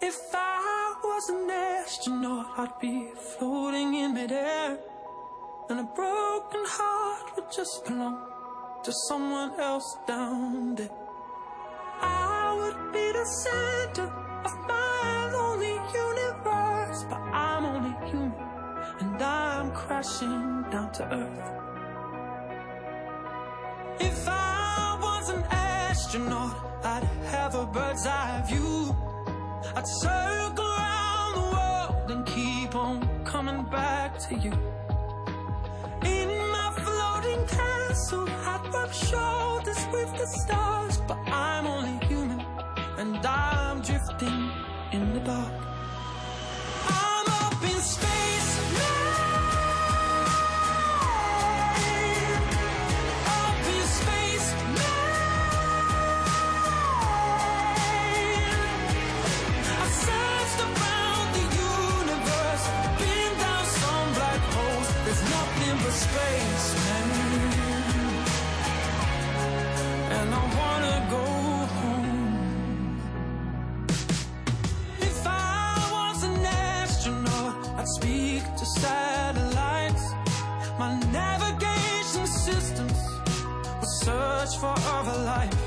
If I was an astronaut, I'd be floating in midair. And a broken heart would just belong to someone else down there. I would be the center of my lonely universe, but I'm only human and I'm crashing down to earth. If I was an astronaut, I'd have a bird's eye view. I'd circle around the world and keep on coming back to you. In my floating castle, I'd rub shoulders with the stars, but I'm only human and I'm drifting in the dark. I'm up in space Up in space, man. I searched around the universe. Bring down some black holes. There's nothing but space to satellites. My navigation systems would search for other life.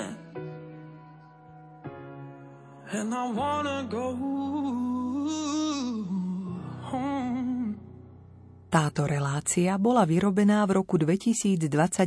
Man. And I wanna go home. Táto relácia bola vyrobená v roku 2021